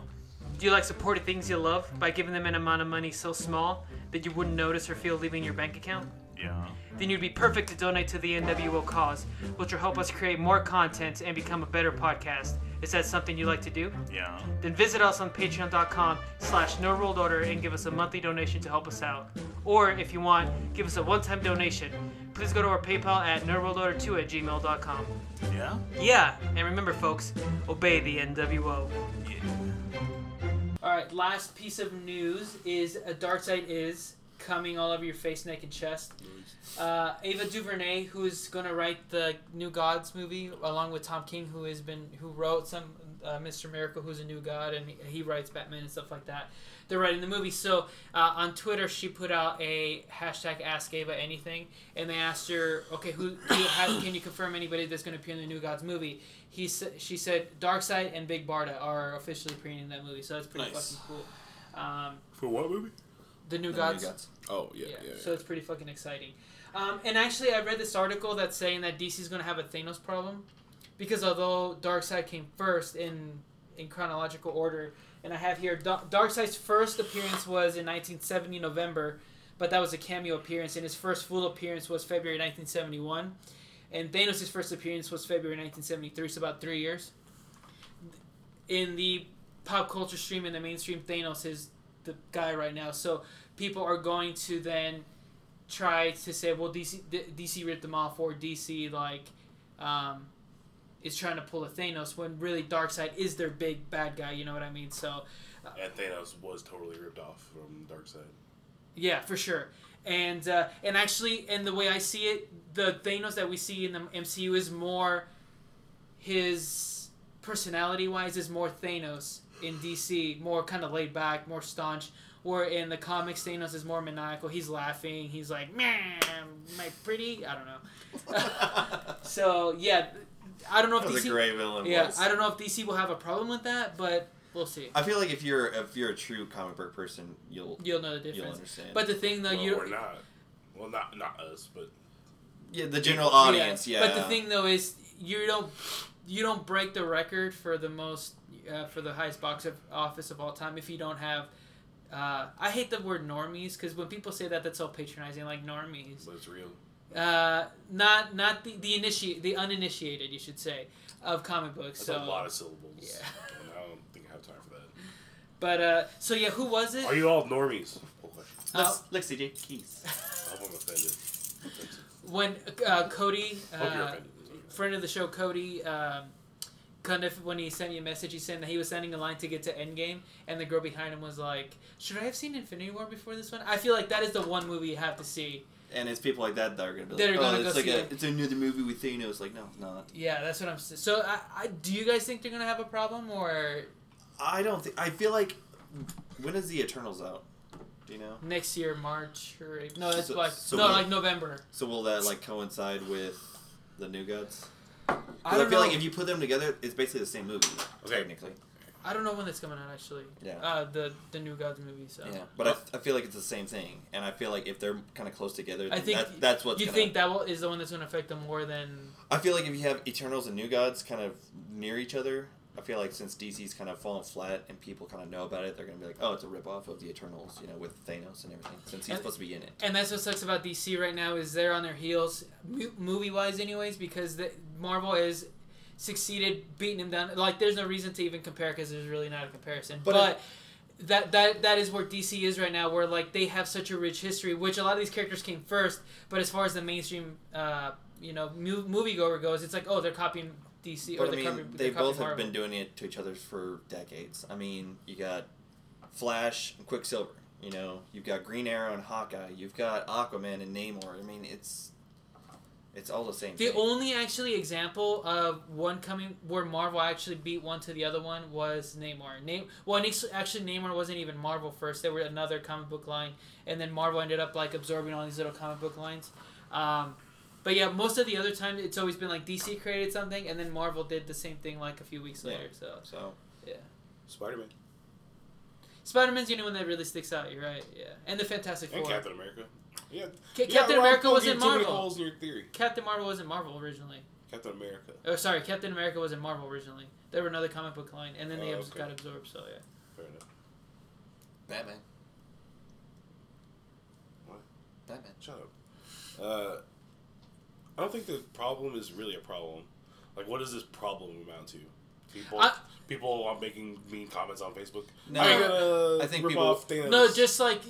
Do you like supporting things you love by giving them an amount of money so small that you wouldn't notice or feel leaving your bank account? Yeah. Then you'd be perfect to donate to the NWO cause, which will help us create more content and become a better podcast. Is that something you'd like to do? Yeah. Then visit us on patreon.com slash nerdworldorder and give us a monthly donation to help us out. Or if you want, give us a one-time donation. Please go to our PayPal at nerdworldorder2 at gmail.com. Yeah? Yeah, and remember folks, obey the NWO. Yeah. Alright, last piece of news is a Dark Side is coming all over your face, neck, and chest. Uh, Ava DuVernay, who's gonna write the New Gods movie, along with Tom King, who has been who wrote some uh, Mr. Miracle, who's a new god, and he, he writes Batman and stuff like that. They're writing the movie. So uh, on Twitter, she put out a hashtag Ask Ava Anything, and they asked her, okay, who do you have, can you confirm anybody that's going to appear in the New Gods movie? He sa- she said Darkseid and Big Barda are officially appearing in that movie, so that's pretty Nice. fucking cool. Um, For what movie? The New The Gods. New Gods. Oh yeah, Yeah, yeah. yeah, so it's pretty fucking exciting. Um, and actually, I read this article that's saying that DC is going to have a Thanos problem because although Darkseid came first in in chronological order, and I have here Da- Darkseid's first appearance was in 1970 November, but that was a cameo appearance, and his first full appearance was February 1971, and Thanos' first appearance was February 1973, so about three years. In the pop culture stream in the mainstream, Thanos is the guy right now, so people are going to then try to say, well, DC D- DC ripped them off, or DC like um, is trying to pull a Thanos when really Darkseid is their big bad guy. You know what I mean? So And Thanos was totally ripped off from Darkseid. yeah, for sure. And uh, and actually, and the way I see it, the Thanos that we see in the MCU is more his personality wise is more Thanos in DC, more kind of laid back, more staunch. Where in the comics, Thanos is more maniacal. He's laughing. He's like, "Man, am I pretty?" I don't know. so yeah, I don't know if That was a DC. great villain. Yeah, voice. I don't know if DC will have a problem with that, but we'll see. I feel like if you're if you're a true comic book person, you'll You'll know the difference. you'll understand. But the thing though, well, you we're not. Well, not not us, but yeah, the general audience, yeah. But the thing though is you don't you don't break the record for the most uh, for the highest box of office of all time if you don't have. Uh, I hate the word normies because when people say that, that's so patronizing. Like normies, but it's real. uh, not not the the initiate the uninitiated, you should say, of comic books. That's so, a lot of syllables. Yeah. And I don't think I have time for that. but uh, so yeah, who was it? Are you all normies? Cool question. Uh, Look, CJ, keys. I hope I'm offended. when uh, Cody, Hope you're uh, offended. friend of the show, Cody, um, kind of when he sent me a message, he said that he was sending a line to get to Endgame, and the girl behind him was like, "Should I have seen Infinity War before this one?" I feel like that is the one movie you have to see. And it's people like that that are gonna be like, gonna oh, go it's like a, it. it's another movie with Thanos. Like, no, it's not. Yeah, that's what I'm. s- So, I, I, do you guys think they're gonna have a problem, or I don't think. I feel like when is the Eternals out? Do you know? next year March or April? no? It's So- like so no, what- like November. So will that like coincide with the New Gods? 'Cause I I, don't feel know. like if you put them together, it's basically the same movie. Okay. Technically. I don't know when that's coming out actually. Yeah. Uh, the the New Gods movie. So. Yeah, but I, I feel like it's the same thing, and I feel like if they're kind of close together, I think that, that's what's. you gonna, think that will, is the one that's going to affect them more than I feel like if you have Eternals and New Gods kind of near each other, I feel like since DC's kind of fallen flat and people kind of know about it, they're gonna be like, oh, it's a ripoff of the Eternals, you know, with Thanos and everything, since he's And- supposed to be in it. And that's what sucks about DC right now is they're on their heels, movie wise, anyways, because the, Marvel has succeeded beating them down. Like, there's no reason to even compare because there's really not a comparison. But, But that that that is where DC is right now, where like they have such a rich history, which a lot of these characters came first. But as far as the mainstream, uh, you know, moviegoer goes, it's like oh, they're copying DC or But I they're mean, copying, they they're both have Marvel. been doing it to each other for decades. I mean, you got Flash and Quicksilver. You know, you've got Green Arrow and Hawkeye. You've got Aquaman and Namor. I mean, it's it's all the same. The thing. only actually example of one coming where Marvel actually beat one to the other one was Namor. Name well, actually Namor wasn't even Marvel first. They were another comic book line, and then Marvel ended up like absorbing all these little comic book lines. Um, but yeah, most of the other time it's always been like DC created something, and then Marvel did the same thing like a few weeks Yeah. later. So so Spider Man Spider Man's the only one that really sticks out. You're right. Yeah, and the Fantastic and Four. Captain America. Yeah, Ca- yeah, Captain Rob America was poking in too many Marvel. holes in your theory. Captain Marvel wasn't Marvel originally. Captain America. Oh, sorry, Captain America wasn't Marvel originally. They were another comic book line, and then they Oh, okay. got absorbed. So yeah. Fair enough. Batman. What? Batman. Shut up. Uh, I don't think the problem is really a problem. Like, what does this problem amount to? People, I- people are making mean comments on Facebook. No, I'm gonna uh, I think rip people- off Thanos. No, just like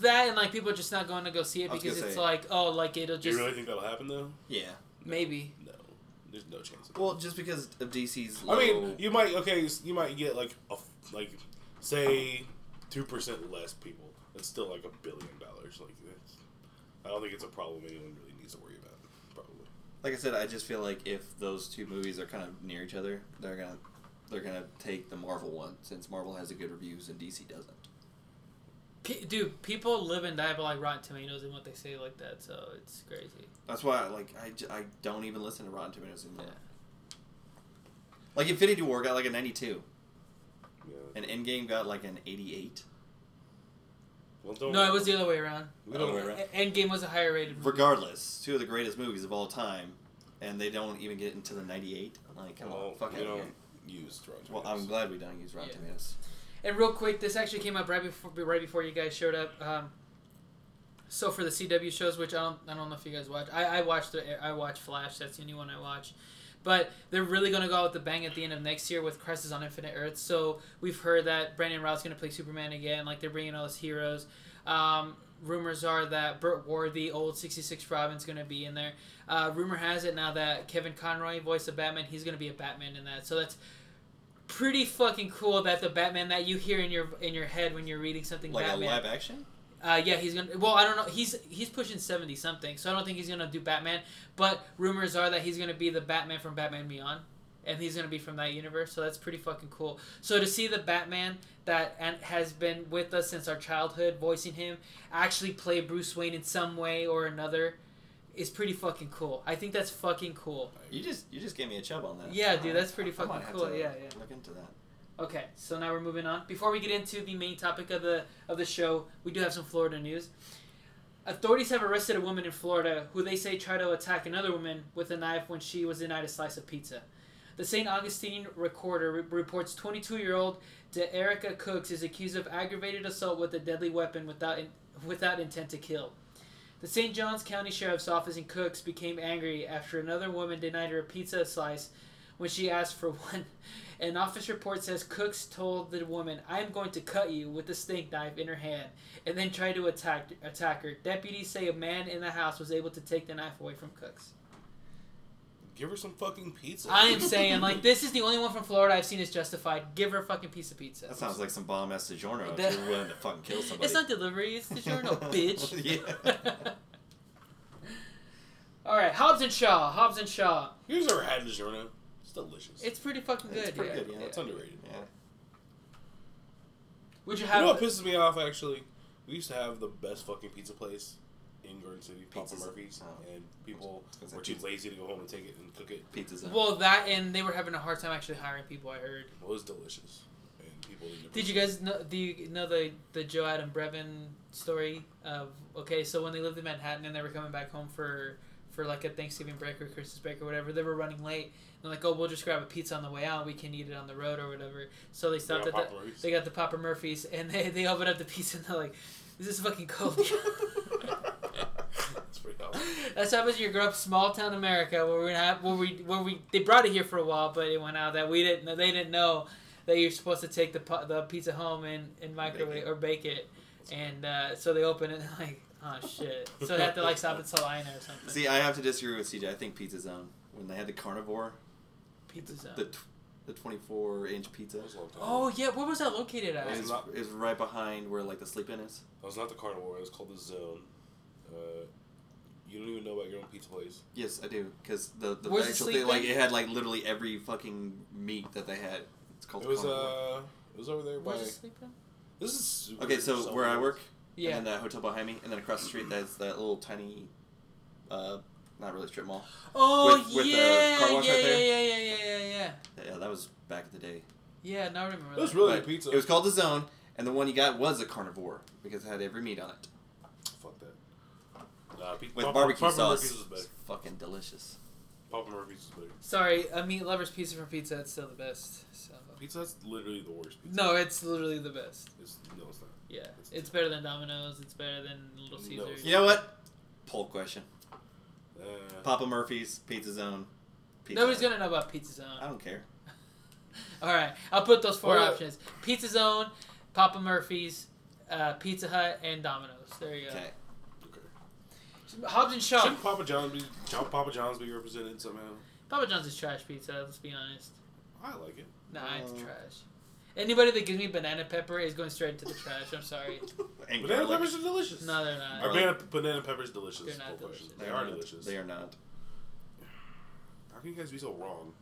that, and like people are just not going to go see it because it's say- like, oh, like it'll Do you just really think that'll happen though? Yeah. maybe. No, there's no chance. Of Well, just because of DC's. I mean, you might okay, you might get like a like say two percent less people. It's still like a billion dollars. Like that's, I don't think it's a problem anyone really needs to worry about. Probably. Like I said, I just feel like if those two movies are kind of near each other, they're gonna they're gonna take the Marvel one since Marvel has a good reviews and DC doesn't. P- dude, people live and die by like Rotten Tomatoes and what they say like that, so it's crazy. That's why I like I, j- I don't even listen to Rotten Tomatoes anymore. Yeah. Like Infinity War got like a 92, Yeah. and Endgame got like an 88. Well, don't, No, it was the other way around. The other way around. Endgame was a higher rated. movie. Regardless, two of the greatest movies of all time, and they don't even get into the 98. Like, come Well, on, fuck we it. don't use Rotten Well, I'm glad we don't use Rotten Yeah. Tomatoes. And real quick, this actually came up right before right before you guys showed up. Um, so for the CW shows, which I don't I don't know if you guys watch. I, I watched the I watch Flash. That's the only one I watch. But they're really gonna go out with the bang at the end of next year with Crisis on Infinite Earths. So we've heard that Brandon Routh's gonna play Superman again. Like they're bringing all his heroes. Um, rumors are that Burt Ward, the old '66 Robin's gonna be in there. Uh, rumor has it now that Kevin Conroy, voice of Batman, he's gonna be a Batman in that. So that's pretty fucking cool that the Batman that you hear in your in your head when you're reading something Like Batman. a live action? Uh, yeah, he's gonna. Well, I don't know. He's he's pushing seventy something, so I don't think he's gonna do Batman. But rumors are that he's gonna be the Batman from Batman Beyond, and he's gonna be from that universe. So that's pretty fucking cool. So to see the Batman that has been with us since our childhood, voicing him, actually play Bruce Wayne in some way or another, is pretty fucking cool. I think that's fucking cool. You just you just gave me a chub on that. Yeah, dude, that's pretty I fucking cool. Yeah, yeah. Look into that. Okay, so now we're moving on. Before we get into the main topic of the of the show, we do have some Florida news. Authorities have arrested a woman in Florida who they say tried to attack another woman with a knife when she was denied a slice of pizza. The St. Augustine Recorder re- reports 22-year-old De Erica Cooks is accused of aggravated assault with a deadly weapon without in, without intent to kill. The St. Johns County Sheriff's Office in Cooks became angry after another woman denied her a pizza slice when she asked for one. An office report says Cooks told the woman, "I am going to cut you with a steak knife in her hand," and then tried to attack attack her. Deputies say a man in the house was able to take the knife away from Cooks. Give her some fucking pizza. I am saying, like, this is the only one from Florida I've seen is justified. Give her a fucking piece of pizza. That sounds like some bomb ass DiGiorno That- if you're willing to fucking kill somebody. It's not delivery. It's DiGiorno, bitch. Yeah. All right, Hobbs and Shaw. Hobbs and Shaw. You guys ever had DiGiorno? It's delicious. It's pretty fucking good. It's pretty yeah. good, yeah. it's underrated. yeah. Would you have? You know what pisses me off actually? We used to have the best fucking pizza place in Garden City, Papa Pizzas. Murphy's, Oh. and people I were say too lazy to go home and take it and cook it. Pizza's in. well, that and they were having a hard time actually hiring people. I heard. It was delicious, and people. didn't Did you guys know? Do you know the the Joe Adam Brevin story of okay? So when they lived in Manhattan and they were coming back home for for like a Thanksgiving break or Christmas break or whatever, they were running late. They're like, oh, we'll just grab a pizza on the way out. We can eat it on the road or whatever. So they stopped Yeah, at the, Murphy's. they got the Papa Murphy's and they they open up the pizza and they're like, this is fucking cold? That's pretty awesome. That's how happens when you grow up small town America where we have where we where we they brought it here for a while, but it went out that we didn't they didn't know that you're supposed to take the the pizza home and, and microwave it. or bake it, and uh, so they open it and like oh shit, so they have to like stop at Salina or something. See, I have to disagree with CJ. I think Pizza Zone when they had the carnivore, pizza zone. the tw- the 24 inch pizza. That was a long time Oh yeah, where was that located at? It It's was, not- it was right behind where like the Sleep Inn is. That was not the carnivore. It was called the Zone. Uh, you don't even know about your own pizza place. Yes, I do, because the the Where's actual sleep thing, like it had like literally every fucking meat that they had. It's called. It was carnivore. uh, it was over there by. Where's the Sleep Inn? This is super Okay, so where I work, Yeah. and then that hotel behind me, and then across the street, there's that little tiny, uh, not really strip mall. Oh with- with the yeah, car wash yeah, right yeah, there? yeah, yeah, yeah, yeah, yeah. Yeah, that was back in the day. Yeah, now I remember It was really But good pizza. It was called the Zone, and the one you got was a carnivore because it had every meat on it Fuck that. Nah, pe- with Papa, barbecue Papa sauce. Murphy's was better. It's fucking delicious. Papa Murphy's is better. Sorry, a meat lover's pizza from pizza. It's still the best. So. Pizza Hut's literally the worst pizza. No, it's literally the best. It's, no, it's not. Yeah, It's it's better than Domino's. It's better than Little Caesars. You know what? Poll question: Uh, Papa Murphy's Pizza Zone. Pizza Nobody's Hut. gonna know about Pizza Zone. I don't care. All right, I'll put those four Well- options: Pizza Zone, Papa Murphy's, uh, Pizza Hut, and Domino's. There you go. Okay. okay. Hobbs and Shaw. Shouldn't Papa John's be John, Papa John's be represented somehow? Papa John's is trash pizza. Let's be honest. I like it. Nah, it's Uh, trash. Anybody that gives me banana pepper is going straight to the trash. I'm sorry. And Banana garlic. peppers are delicious. No, they're not. Are banana, banana peppers delicious? They're not delicious. They They're not. delicious. They are not. How can you guys be so wrong?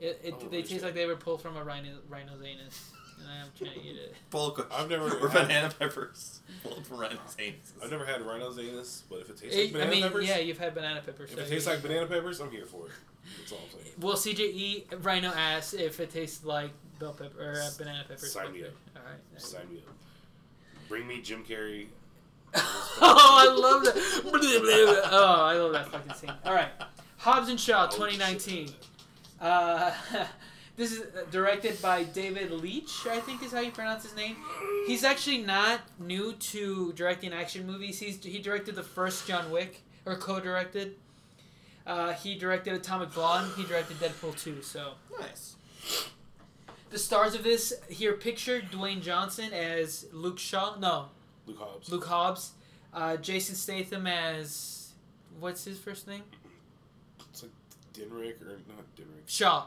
It, it, Oh, they taste like they were pulled from a rhino, rhino's anus, and I'm trying to eat it. Full I've never or had- banana peppers. Full from rhino's anus. I've never had rhino's anus, but if it tastes It- like banana I mean, peppers, yeah, you've had banana peppers. if so it tastes like banana peppers, I'm here for it. That's all I'm saying. Will CJ eat rhino ass if it tastes like bell pepper or uh, banana peppers? Sign me Okay. up. All right. Sign me up. Bring me Jim Carrey. oh, I love that. oh, I love that fucking scene. All right. Hobbs and Shaw, Oh, 2019. Uh, this is uh, directed by David Leitch, I think is how you pronounce his name. He's actually not new to directing action movies. He's he directed the first John Wick, or co-directed. Uh, he directed Atomic Blonde. He directed Deadpool 2. So Nice. The stars of this here picture Dwayne Johnson as Luke Shaw. No, Luke Hobbs. Luke Hobbs, uh, Jason Statham as what's his first name? It's like Dinrick or not Dinrick. Shaw.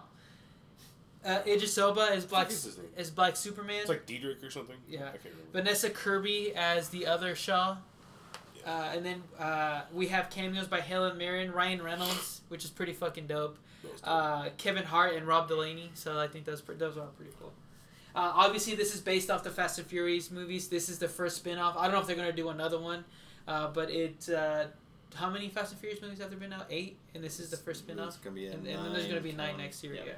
Uh, Idris Elba as Black What is his name? as Black Superman. It's like Diedrich or something. Yeah. I can't remember. Vanessa Kirby as the other Shaw. Uh, and then uh, we have cameos by Helen Mirren, Ryan Reynolds, which is pretty fucking dope. That was dope. Uh, Kevin Hart and Rob Delaney. So I think those those are pretty cool. Uh, obviously, this is based off the Fast and Furious movies. This is the first spin off. I don't know if they're gonna do another one, uh, but it. Uh, how many Fast and Furious movies have there been now? Eight, and this is the first spin It's off. gonna be a And, and then there's gonna be nine ten. next year. Yeah.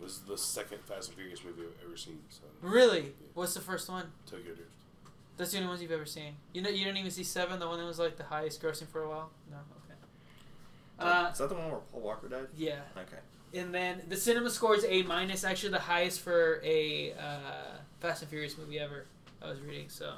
This is the second Fast and Furious movie I've ever seen. So Really? What's the first one? Tokyo Drift. That's the only ones you've ever seen. You know, you didn't even see Seven, the one that was like the highest grossing for a while. No, okay. Uh, is that the one where Paul Walker died? yeah, Okay. and then the cinema score is A minus, actually the highest for a uh, Fast and Furious movie ever. I was reading so.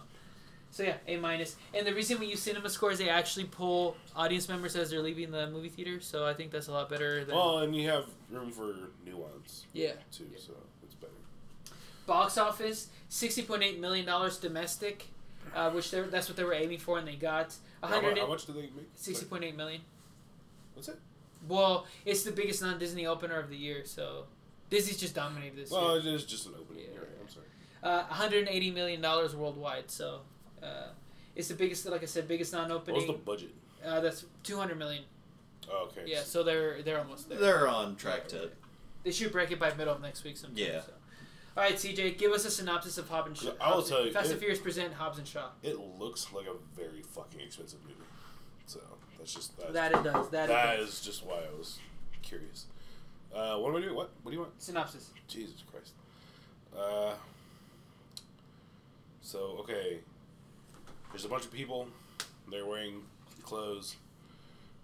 So yeah, A minus. And the reason we use cinema scores, they actually pull audience members as they're leaving the movie theater. So I think that's a lot better than. Well, and you have room for nuance yeah. too, so it's better. Box office, sixty point eight million dollars domestic, uh, which they that's what they were aiming for, and they got. How, hundred mu- how much do they make? sixty point eight million. What's it? Well, it's the biggest non-Disney opener of the year, so Disney's just dominated this Well, year. it is just an opening. Yeah. You're I'm sorry. Uh, 180 million dollars worldwide, so uh, it's the biggest, like I said, biggest non-opening. What's the budget? uh, that's 200 million. Oh, okay. Yeah, so they're they're almost there. They're on track to. They should break it by middle of next week sometime. Yeah. So. All right, CJ, give us a synopsis of Hobbs and Shaw. I will tell you, Fast it- and Furious present Hobbs and Shaw. It looks like a very fucking expensive movie. So that's just that's, That it does. That, that it does. is just why I was curious. Uh, what do I do? What? What do you want? Synopsis. Jesus Christ. Uh, so okay, there's a bunch of people. They're wearing clothes,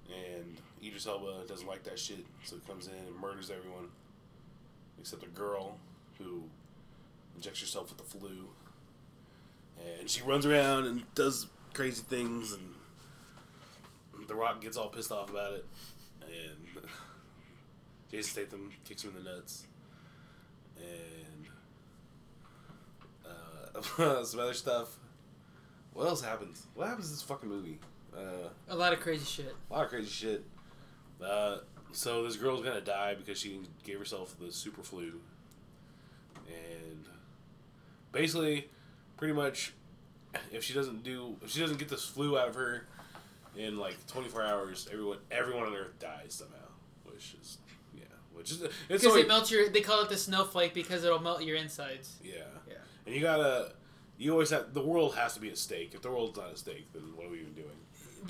and Idris Elba doesn't like that shit, so he comes in and murders everyone, except a girl who injects herself with the flu, and she runs around and does crazy things, and The Rock gets all pissed off about it, and Jason Statham kicks him in the nuts, and uh, some other stuff. What else happens? What happens in this fucking movie? Uh, A lot of crazy shit. a lot of crazy shit. Uh, so this girl's gonna die because she gave herself the super flu, and basically, pretty much, if she doesn't do, if she doesn't get this flu out of her in like 24 hours, everyone, everyone on Earth dies somehow. Which is, yeah, which is it's Because it melts your. They call it the snowflake because it'll melt your insides. yeah, Yeah. and you gotta. You always have the world has to be at stake. If the world's not at stake, then what are we even doing?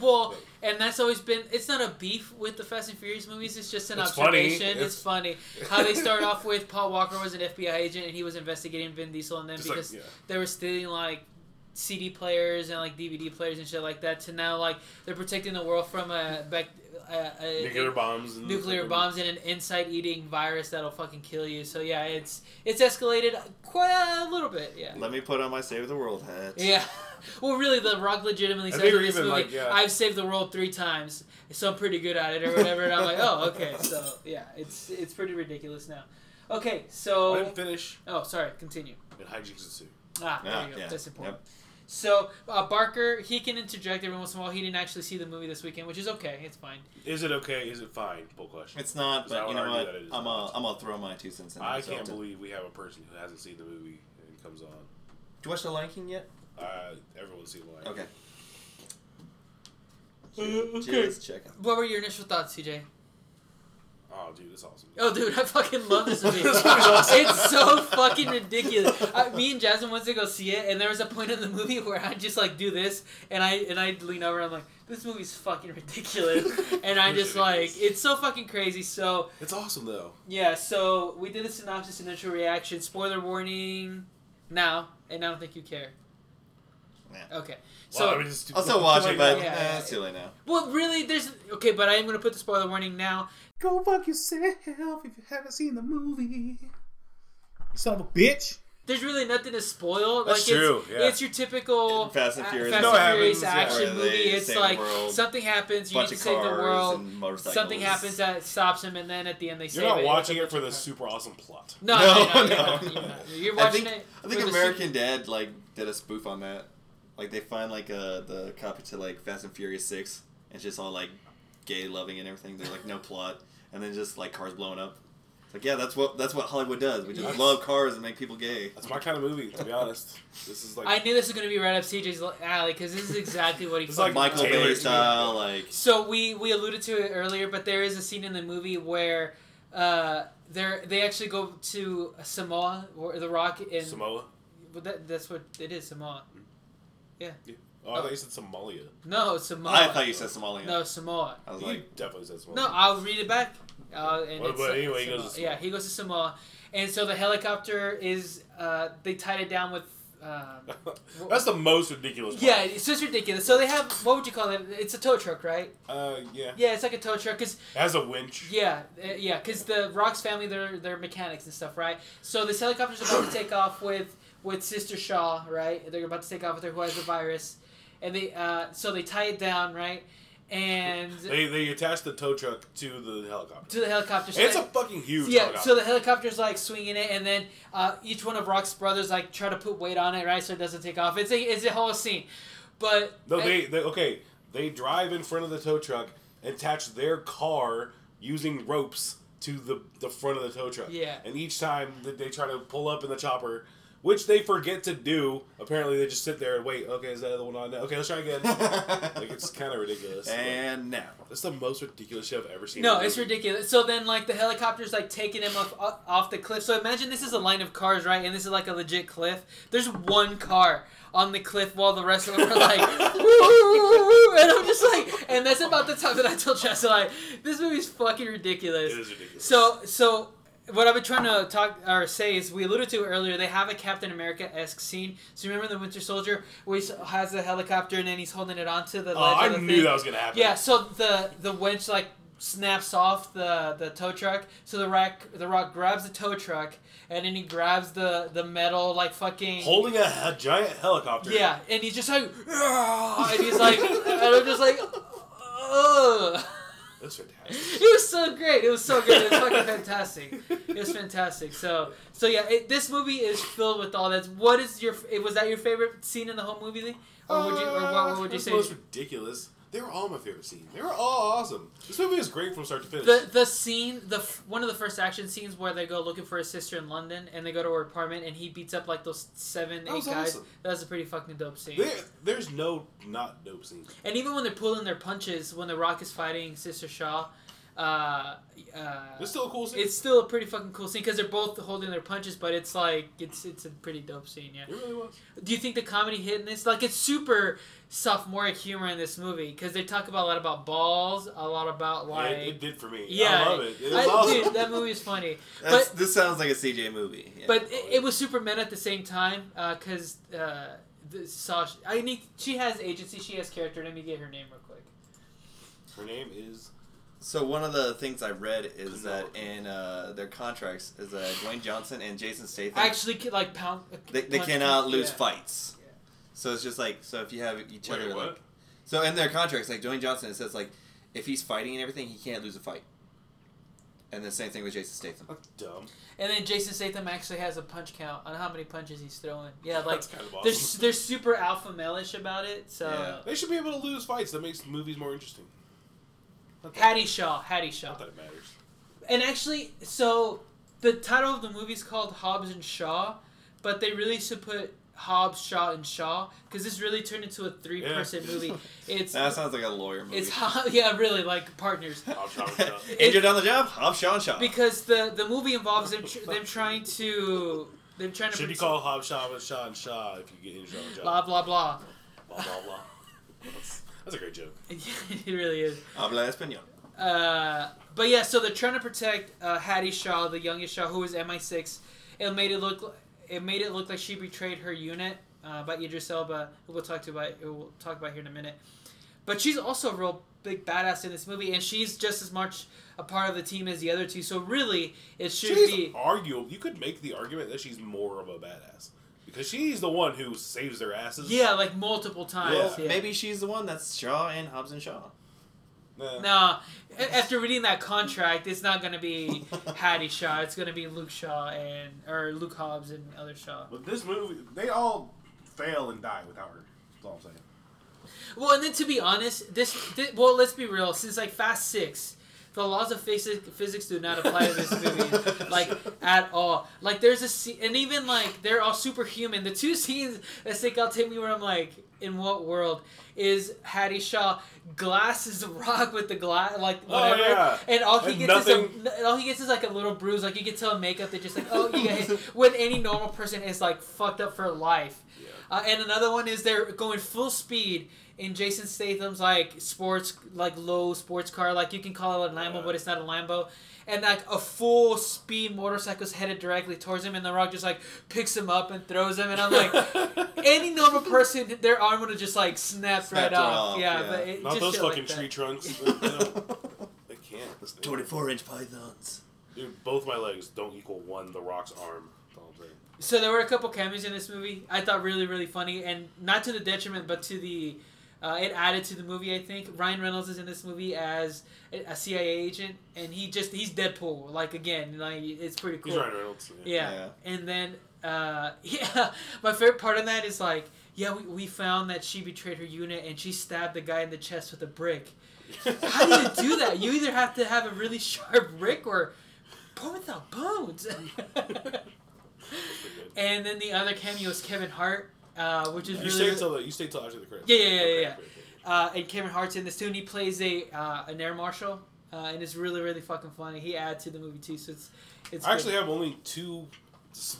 Well, and that's always been. It's not a beef with the Fast and Furious movies. It's just an It's funny. observation. It's, It's- funny how they start off with Paul Walker was an FBI agent and he was investigating Vin Diesel, and then Just like, because yeah. they were stealing like CD players and like DVD players and shit like that, to now like they're protecting the world from a back. A, a, nuclear a- bombs, and nuclear fucking- bombs and an inside-eating virus that'll fucking kill you. So yeah, it's it's escalated quite a little bit. Yeah. Let me put on my Save the World hat. Yeah. Well, really, The Rock legitimately I says think in this movie, like, yeah. "I've saved the world three times, so I'm pretty good at it," or whatever. And I'm like, "Oh, okay." So yeah, it's it's pretty ridiculous now. Okay, I so didn't finish oh, sorry, continue. in hijinks ensue. Ah, there Yeah, you go. yeah, That's important. yep. So uh, Barker, he can interject every once in a while. He didn't actually see the movie this weekend, which is okay. It's fine. Is it okay? Is it fine? Full question. It's not, I but would you know argue what? that it is I'm a, I'm gonna throw my two cents in. I myself can't to- believe we have a person who hasn't seen the movie and comes on. Did you watch The Lion King yet? Uh, everyone's seen the Lion. Okay. okay. Just checking. What were your initial thoughts, CJ? Oh, dude, it's awesome. Oh, dude, I fucking love this movie. This awesome. it's so fucking ridiculous. I, me and Jasmine went to go see it, and there was a point in the movie where I just like do this, and I and I lean over, and I'm like, this movie's fucking ridiculous, and I just like, it's so fucking crazy. So It's awesome though. yeah, so we did a synopsis, and initial reaction, spoiler warning, now, and I don't think you care. Yeah. Okay, So so I mean, I'll still watch it, but. Yeah, eh, yeah, it's too late now. well, really, there's okay, but I am gonna put the spoiler warning now. Go fuck yourself if you haven't seen the movie. You son of a bitch. There's really nothing to spoil. That's like true, It's, yeah. it's your typical Fast and Furious. Fast No, and Furious happens, yeah. action Where movie. It's like world, something happens, you need bunch to of save the cars world. and motorcycles. Something happens that stops him, and then at the end they save You're not it. watching it for the super awesome plot. No, No, no, no, no, you're not, you're no. I watching think, it. I think for the American Dad like did a spoof on that. Like they find like uh, the copy to like Fast and Furious Six, and it's just all like gay loving and everything. They're like no plot, and then just like cars blowing up. It's like yeah, that's what that's what Hollywood does. We just Yes. love cars and make people gay. That's my kind of movie, to be honest. This is like I knew this was gonna be right up CJ's alley because this is exactly what he. It's fucking like Michael Bay style, like So we we alluded to it earlier, but there is a scene in the movie where uh, they they actually go to Samoa or the Rock in Samoa. But that, that's what it is, Samoa. Oh, I thought you said Somalia. No, Samoa. I thought you said Somalia. No, Samoa. I was You like, definitely said Somalia. No, I'll read it back. Uh, and Well, it's, but uh, anyway, he goes to Samoa. Yeah, he goes to Samoa, and so the helicopter is. Uh, they tied it down with. Um, That's the most ridiculous. Part. yeah, it's just ridiculous. So they have what would you call it? It's a tow truck, right? Uh, yeah. Yeah, it's like a tow truck. Cause It has a winch. yeah, uh, yeah, cause the Rock's family they're they're mechanics and stuff, right? So this helicopter's about to take off with with Sister Shaw, right? They're about to take off with her who has the virus, and they uh, so they tie it down, right? And They they attach the tow truck to the helicopter. to the helicopter. So it's they- a fucking huge yeah, helicopter. so the helicopter's like swinging it, and then uh, each one of Rock's brothers like try to put weight on it, right, so it doesn't take off. It's a it's a whole scene, but no, they, they okay. They drive in front of the tow truck and attach their car using ropes to the the front of the tow truck. Yeah. And each time that they try to pull up in the chopper, which they forget to do, apparently they just sit there and wait. Okay, is that the one on? Now? Okay, let's try again. like it's kind of ridiculous. and now. That's the most ridiculous shit I've ever seen. no, it's ridiculous. So then like the helicopter's like taking him off off- off the cliff. So imagine this is a line of cars, right, and this is like a legit cliff. There's one car on the cliff while the rest of them are like, "Woo!" and I'm just like, and that's about the time that I told Jess like, this movie's fucking ridiculous. It is ridiculous. So so what I've been trying to talk or say is we alluded to earlier. They have a Captain America esque scene. So remember the Winter Soldier where he has a helicopter and then he's holding it onto the. oh, ledge I of the knew thing? that was gonna happen. Yeah. So the the winch like snaps off the the tow truck. So the rock the rock grabs the tow truck and then he grabs the the metal like fucking. Holding a, he- giant helicopter. yeah, and he's just like, and he's like, and I'm just like, ugh. That's fantastic. It was so great. It was so good. It was fucking fantastic. It was fantastic. So, so yeah, it, this movie is filled with all that. What is your? Was that your favorite scene in the whole movie, Or would you? Or what, what would you uh, say? the most ridiculous. They were all my favorite scenes. They were all awesome. This movie is great from start to finish. The the scene, the f- one of the first action scenes where they go looking for his sister in London, and they go to her apartment, and he beats up like those seven, That eight was guys. awesome. That was a pretty fucking dope scene. There, there's no not dope scene. And even when they're pulling their punches, when the Rock is fighting Sister Shaw, uh, uh, It's still a cool scene. it's still a pretty fucking cool scene because they're both holding their punches, but it's like it's it's a pretty dope scene. Yeah. it really was. Do you think the comedy hit in this? Like it's super sophomoric humor in this movie because they talk about a lot about balls, a lot about Yeah, like it, it did for me. yeah, I love it. It was I- awesome. dude, that movie is funny. But- this sounds like a CJ movie. Yeah. But it, it was super men at the same time because uh, the Sasha. I need. She has agency. She has character. Let me get her name real quick. Her name is. So one of the things I read is that in uh, their contracts is that Dwayne Johnson and Jason Statham Actually, ki- like pound. they, they punch- cannot lose yeah. fights. So it's just like so if you have each Wait, other what? like so in their contracts like Dwayne Johnson it says like if he's fighting and everything he can't lose a fight. And the same thing with Jason Statham. That's dumb. And then Jason Statham actually has a punch count on how many punches he's throwing. Yeah, like That's kind of they're they're super alpha male-ish about it. So Yeah. They should be able to lose fights. That makes movies more interesting. Not that, Hattie Shaw, Hattie Shaw. not that it matters. And actually, so the title of the movie is called Hobbs and Shaw, but they really should put Hobbs, Shaw, and Shaw because this really turned into a three-person movie. It's That sounds like a lawyer movie. it's Hob- yeah, really like partners. I'll try with that. Injured on the job? Hop Shaw and Shaw. because the the movie involves them tr- them trying to them trying to Should be protect- called Hob Shaw and Shaw and Shaw if you get injured on the job. blah blah blah. blah blah blah. That's, that's a great joke. it really is. Habla español. Uh, but yeah, so they're trying to protect uh, Hattie Shaw, the youngest Shaw, who was MI6. It made it look it made it look like she betrayed her unit uh, by Idris Elba, who we'll talk to about who we'll talk about here in a minute. But she's also a real big badass in this movie, and she's just as much a part of the team as the other two. So really, it should She's be arguable. You could make the argument that she's more of a badass because she's the one who saves their asses. yeah, like multiple times. Well, yeah. Maybe she's the one that's Shaw and Hobbs and Shaw. Nah. No, a- after reading that contract, it's not going to be Hattie Shaw. It's going to be Luke Shaw and or Luke Hobbs and other Shaw. But this movie, they all fail and die without her. That's all I'm saying. Well, and then to be honest, this, thi- well, let's be real. Since like Fast Six, the laws of physics physics do not apply to this movie like at all. Like there's a scene, and even like they're all superhuman. The two scenes that stick out to me where I'm like, in what world is Hattie Shaw glasses rock with the glass like Oh, whatever, yeah. and all he And gets is nothing- a, all he gets is like a little bruise. Like you can tell in makeup, they're just like, oh, you hit. When any normal person is like fucked up for life. Uh, and another one is they're going full speed in Jason Statham's like sports, like low sports car. Like you can call it a Lambo, Yeah. but it's not a Lambo. And like a full speed motorcycle is headed directly towards him, and the Rock just like picks him up and throws him. And I'm like, any normal person, their arm would have just like snapped Snapped right off. off, Yeah, yeah. but it Not just those shit like fucking that. tree trunks. you know, they can't. 24 inch pythons. Dude, both my legs don't equal one The Rock's arm. That's all I'm saying. So there were a couple cameos in this movie. I thought really, really funny, and not to the detriment, but to the, uh, it added to the movie. I think Ryan Reynolds is in this movie as a a CIA agent, and he just he's Deadpool. Like again, like it's pretty cool. He's Ryan Reynolds. Yeah. Yeah. And then, uh, yeah, my favorite part of that is like, yeah, we, we found that she betrayed her unit and she stabbed the guy in the chest with a brick. How do you do that? You either have to have a really sharp brick or born without bones. and then the other cameo is Kevin Hart, uh, which is You really. stay until the, you stay till after the credits. Yeah, yeah, yeah, Okay, yeah, uh, and Kevin Hart's in this too, and he plays a uh, an air marshal, uh, and it's really really fucking funny. He adds to the movie too, so it's it's. I good. actually have only two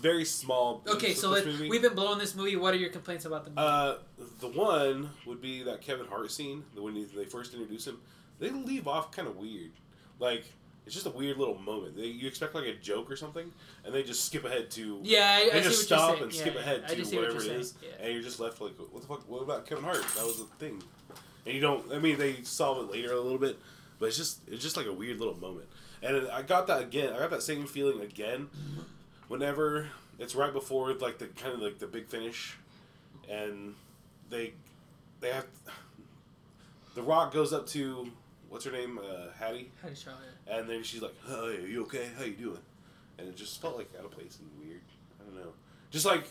very small. Okay, so let, we've been blowing this movie. What are your complaints about the movie? Uh, the one would be that Kevin Hart scene. the- When they first introduce him, they leave off kind of weird. Like it's just a weird little moment. They, you expect like a joke or something, and they just skip ahead to. yeah, I, They I just stop and Yeah, skip yeah, ahead I to what whatever it is. Yeah. and you're just left like, what the fuck? What about Kevin Hart? That was a thing. And you don't. I mean, they solve it later a little bit, but it's just it's just like a weird little moment. And I got that again. I got that same feeling again. Whenever it's right before like the kind of like the big finish, and they they have the Rock goes up to what's her name uh, Hattie, you show it? and then she's like, "Hey, are you okay? How you doing?" And it just felt like out of place and weird. I don't know, just like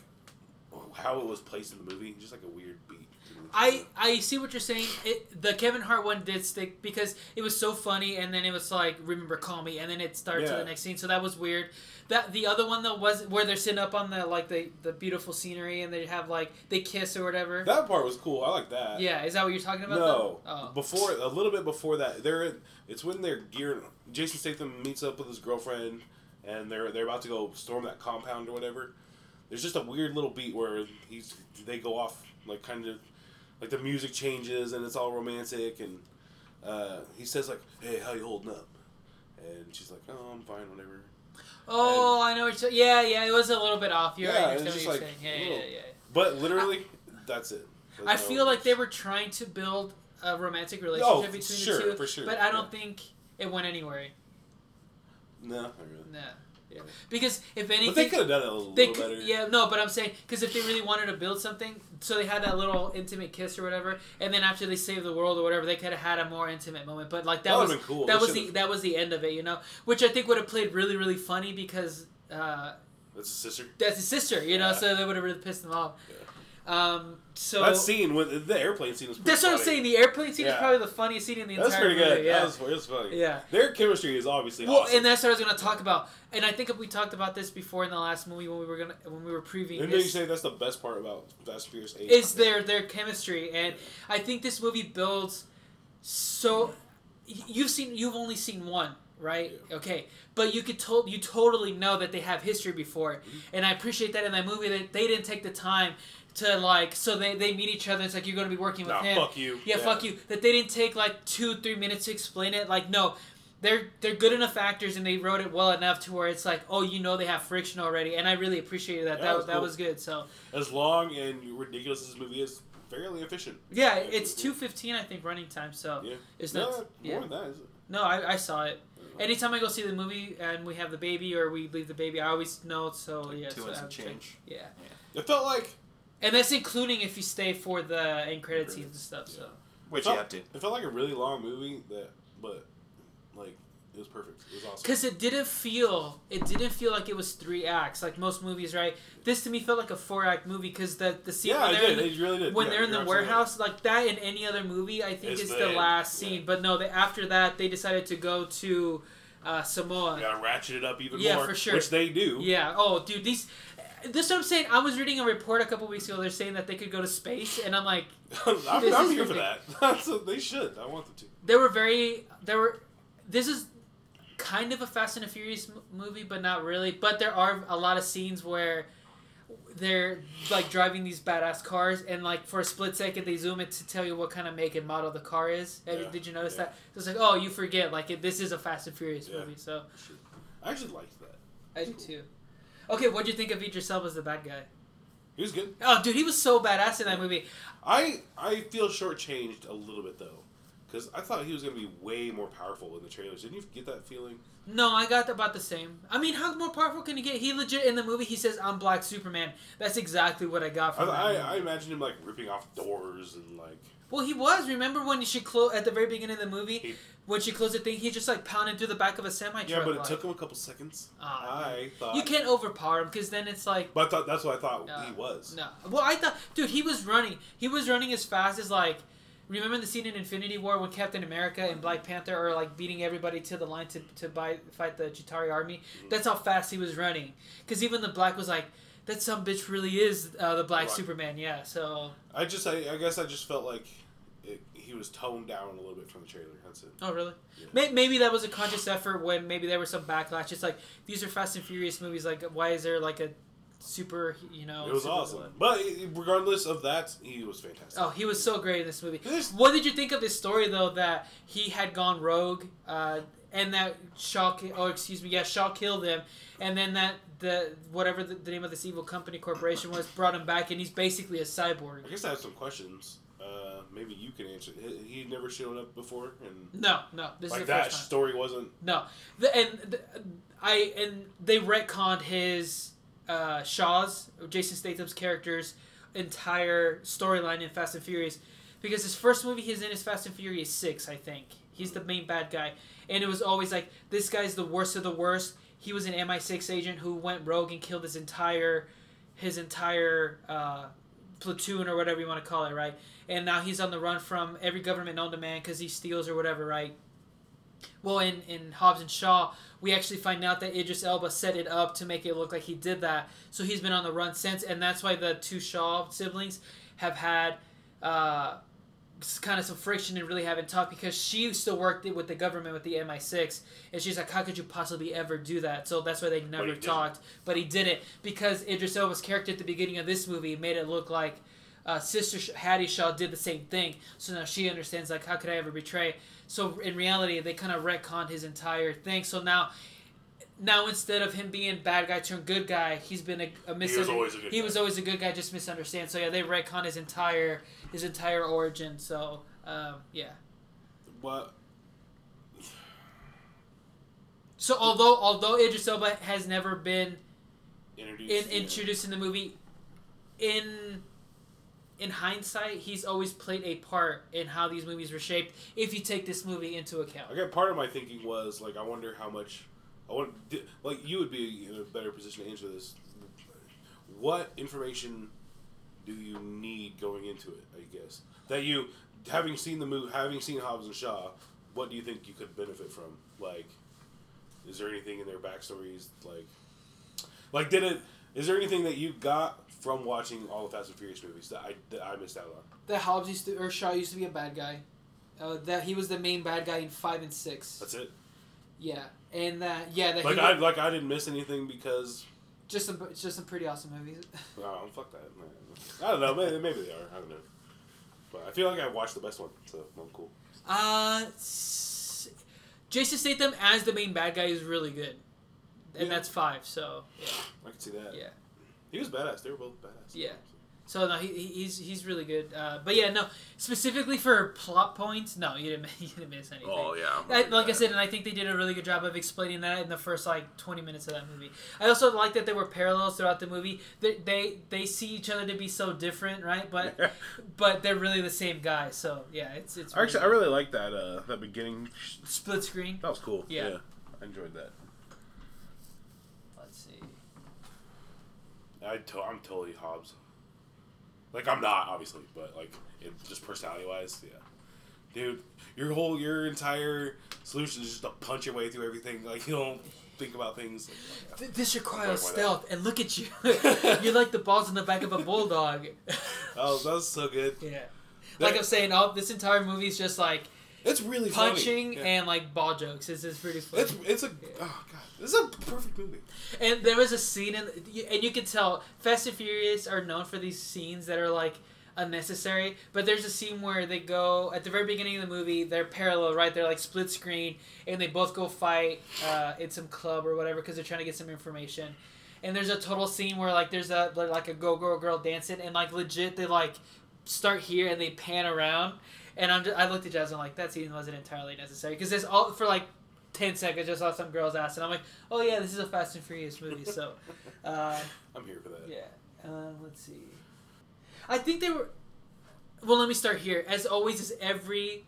how it was placed in the movie, just like a weird beat. I I see what you're saying. It, the Kevin Hart one did stick because it was so funny, and then it was like "Remember, call me," and then it starts to the next scene. So that was weird. That the other one though was where they're sitting up on the like the the beautiful scenery, and they have like they kiss or whatever. that part was cool. I like that. yeah, is that what you're talking about? No. Oh. before a little bit before that, they're it's when they're gearing. Jason Statham meets up with his girlfriend, and they're they're about to go storm that compound or whatever. There's just a weird little beat where he's they go off like kind of like the music changes and it's all romantic and uh, he says like, "Hey, how you holding up?" And she's like, "Oh, I'm fine, whatever." Oh, I know what you're saying. Yeah, yeah, it was a little bit off. You're Yeah, right. I it's just what you're like. Yeah, yeah, yeah, yeah. But literally, that's it. There's I feel like they were trying to build a romantic relationship Oh, between sure, the two, for sure, but I don't yeah. think it went anywhere. no, not really. Nah. Yeah. Because if anything, But they could have done it a little, They little could, better. yeah, no, but I'm saying because if they really wanted to build something, so they had that little intimate kiss or whatever, and then after they saved the world or whatever, they could have had a more intimate moment. But like that, That was been cool. that They was the should've- that was the end of it, you know, which I think would have played really really funny because uh, That's his sister. that's his sister, you know, so they would have really pissed them off. Yeah. Um, so that scene with the airplane scene was. Pretty that's what I'm funny. saying. The airplane scene is probably the funniest scene in the That's entire movie. That's pretty good. Yeah. That was, it was funny. Yeah. Their chemistry is obviously Well, awesome. and that's what I was gonna talk about. And I think if we talked about this before in the last movie when we were gonna when we were previewing Didn't you say that's the best part about Fast and Furious 8? Is their their chemistry, and I think this movie builds so. You've seen you've only seen one, right? Yeah. Okay, but you could to, you totally know that they have history before, Mm-hmm. and I appreciate that in that movie that they didn't take the time to like so they, they meet each other. It's like you're gonna be working with Nah, him. fuck you. Yeah, fuck you. That they didn't take like two, three minutes to explain it. Like, no, they're they're good enough actors and they wrote it well enough to where it's like, oh, you know, they have friction already, and I really appreciated that. Yeah, that was that cool. was good. So As long and ridiculous as this movie is, fairly efficient. yeah, Yeah, it's two fifteen, I think, running time. So Yeah. it's no, not. more yeah. than that, is it? No, I, I saw it. Anytime I go see the movie and we have the baby or we leave the baby, I always know. So Like yeah, two so and I some would change. Yeah, It felt like and that's including if you stay for the end credit scenes and stuff. So Which felt, you have to. It felt like a really long movie that, but like it was perfect. It was awesome. Because it didn't feel, it didn't feel like it was three acts like most movies, right? This to me felt like a four act movie because the the scene yeah, when it they're did. in the, It really did. when Yeah, they're in the you're absolutely warehouse, like that in any other movie, I think It's is the the end, last yeah. scene. But no, they, after that they decided to go to uh, Samoa. right. You gotta ratchet it up even Yeah, more, for sure. which they do. Yeah. Oh, dude, these. This is what I'm saying. I was reading a report a couple weeks ago. They're saying that they could go to space, and I'm like, I'm, I'm here for ridiculous. that. That's what they should. I want them to. they were very. They were. This is kind of a Fast and the Furious m- movie, but not really. But there are a lot of scenes where they're like driving these badass cars, and like for a split second they zoom it to tell you what kind of make and model the car is. Yeah, Did you notice yeah. that? It's like, oh, you forget. Like it, this is a Fast and Furious Yeah. movie, so I actually liked that. I do too. Okay, what'd you think of Idris Elba as the bad guy? He was good. Oh, dude, he was so badass in that movie. I I feel shortchanged a little bit though, because I thought he was gonna be way more powerful in the trailers. Didn't you get that feeling? No, I got about the same. I mean, how more powerful can he get? He legit in the movie he says I'm Black Superman. That's exactly what I got I, from that. I, movie. I imagine him like ripping off doors and like well, he was. Remember when she closed at the very beginning of the movie He- when she closed the thing? He just like pounded through the back of a semi truck. yeah, but it like. took him a couple seconds. Ah, I thought You can't overpower him because then it's like. But I thought that's what I thought he was. No. Well, I thought, dude, he was running. He was running as fast as like. Remember the scene in Infinity War when Captain America and Black Panther are like beating everybody to the line to, to buy, fight the Chitauri army? Mm-hmm. That's how fast he was running. Because even the Black was like, that some bitch really is uh, the Black Black. Superman. Yeah. So. I just I, I guess I just felt like it, he was toned down a little bit from the trailer. That's it. Oh really? Yeah. May- Maybe that was a conscious effort when maybe there was some backlash. It's like these are Fast and Furious movies. Like, why is there like a super? You know. it was awesome. villain? But regardless of that, he was fantastic. Oh, he was so great in this movie. This- What did you think of this story though? That he had gone rogue, uh, and that Shaw, oh excuse me, yeah, Shaw killed him, and then that the whatever the, the name of this evil company corporation was brought him back, and he's basically a cyborg. I guess I have some questions. Uh, maybe you can answer. He, he never showed up before, and No, no, this like is the that first time. story wasn't. No, the, and the, I and they retconned his uh, Shaw's Jason Statham's character's entire storyline in Fast and Furious because his first movie he's in is Fast and Furious six, I think. He's the main bad guy, and it was always like this guy's the worst of the worst. He was an MI6 agent who went rogue and killed his entire his entire uh, platoon or whatever you want to call it, right? And now he's on the run from every government known to man because he steals or whatever, right? Well, in, in Hobbs and Shaw, we actually find out that Idris Elba set it up to make it look like he did that. So he's been on the run since, and that's why the two Shaw siblings have had uh, kind of some friction and really haven't talked because she still worked with the government with the MI6, and she's like, "How could you possibly ever do that?" So that's why they never didn't. talked. But he did it because Idris Elba's character at the beginning of this movie made it look like uh, Sister Hattie Shaw did the same thing. So now she understands like, how could I ever betray? So in reality, they kind of retconned his entire thing. So now, now instead of him being bad guy turned good guy, he's been a, a was always a good He guy. was always a good guy, just misunderstand. So yeah, they retconned his entire his entire origin. So um, yeah. What? So although although Idris Elba has never been Introduced. in, yeah. introduced in the movie, in in hindsight, he's always played a part in how these movies were shaped. If you take this movie into account. I got part of my thinking was like I wonder how much I want like you would be in a better position to answer this. What information do you need going into it? I guess that you having seen the movie, having seen Hobbs and Shaw, what do you think you could benefit from? Like, is there anything in their backstories like, like did it? Is there anything that you got from watching all the Fast and Furious movies that I that I missed out on? That Hobbs used to or Shaw used to be a bad guy. Uh, that he was the main bad guy in five and six. That's it. Yeah, and that yeah that Like I like I didn't miss anything because just some just some pretty awesome movies. oh fuck that. Man. I don't know. Maybe, maybe they are. I don't know. But I feel like I watched the best one, so I'm cool. Uh, Jason Statham as the main bad guy is really good, and Yeah. that's five. So yeah, I can see that. yeah. He was badass. They were both badass. Yeah. So no, he, he- he's he's really good. Uh, but yeah, no, specifically for plot points, no, you didn't you didn't miss anything. Oh yeah. I'm I, okay like I said, and I think they did a really good job of explaining that in the first like twenty minutes of that movie. I also like that there were parallels throughout the movie. They they, they see each other to be so different, right? But but they're really the same guy. So yeah, it's it's Actually, I really like that. Uh, that beginning. split screen. That was cool. Yeah. I enjoyed that. Let's see. I to- I'm totally Hobbs. Like I'm not obviously, but like it, just personality wise, yeah. Dude, your whole your entire solution is just to punch your way through everything. Like you don't think about things. Like, Th- This requires stealth, and look at you. You're like the balls in the back of a bulldog. oh, that was so good. yeah. Like I'm saying, all this entire movie is just like It's really funny. punching Yeah. and like ball jokes. It's, it's pretty funny. it's it's a oh god, this is a perfect movie. And there was a scene, in, and you can tell Fast and Furious are known for these scenes that are like unnecessary. But there's a scene where they go at the very beginning of the movie. They're parallel, right? They're like split screen, and they both go fight uh, in some club or whatever because they're trying to get some information. And there's a total scene where like there's a like a go go girl dancing, and like legit they like start here and they pan around. And I'm just, I looked at Jasmine like that scene wasn't entirely necessary because this all for like 10 seconds just saw some girl's ass and I'm like, oh yeah, this is a Fast and Furious movie. So, uh, I'm here for that. yeah. Uh, let's see. I think they were. Well, let me start here. As always, is every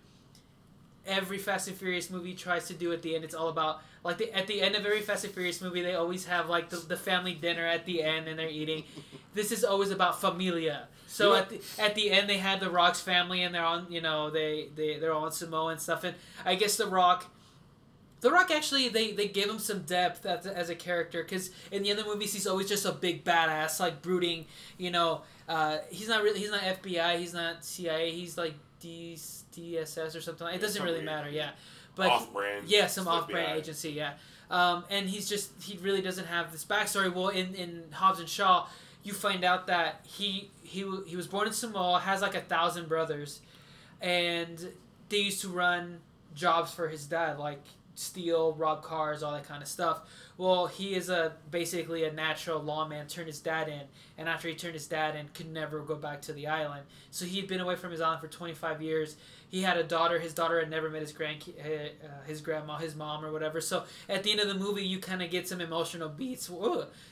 every Fast and Furious movie tries to do at the end. It's all about like the, at the end of every Fast and Furious movie, they always have like the, the family dinner at the end and they're eating. This is always about familia. So at the at the end, they had the Rock's family and they're on you know they they they're all on Samoa and stuff. And I guess the Rock. The Rock actually they, they give him some depth as, as a character because in the other movies he's always just a big badass like brooding you know uh, he's not really he's not FBI he's not CIA he's like D, DSS or something it doesn't really matter yeah but Off-brand. yeah some off-brand FBI. agency yeah um, and he's just he really doesn't have this backstory well in, in Hobbs and Shaw you find out that he he he was born in Samoa has like a thousand brothers and they used to run jobs for his dad like steal rob cars all that kind of stuff. Well he is a basically a natural lawman turned his dad in and after he turned his dad in could never go back to the island. So he had been away from his island for 25 years. He had a daughter his daughter had never met his grand uh, his grandma his mom or whatever. So at the end of the movie you kind of get some emotional beats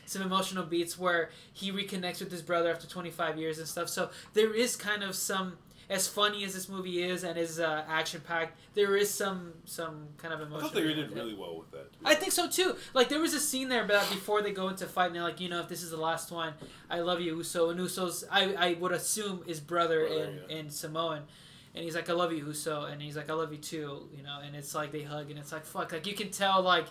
some emotional beats where he reconnects with his brother after 25 years and stuff. So there is kind of some as funny as this movie is and is uh, action packed, there is some some kind of emotion. I thought they did it. really well with that. I think so too. Like there was a scene there, but before they go into fight, and they're like, you know, if this is the last one, I love you, Uso. And Uso's, I, I would assume, is brother, Brother, in, yeah. in Samoan. And he's like, I love you, Uso. And he's like, I love you too, you know. And it's like they hug, and it's like, fuck. Like you can tell, like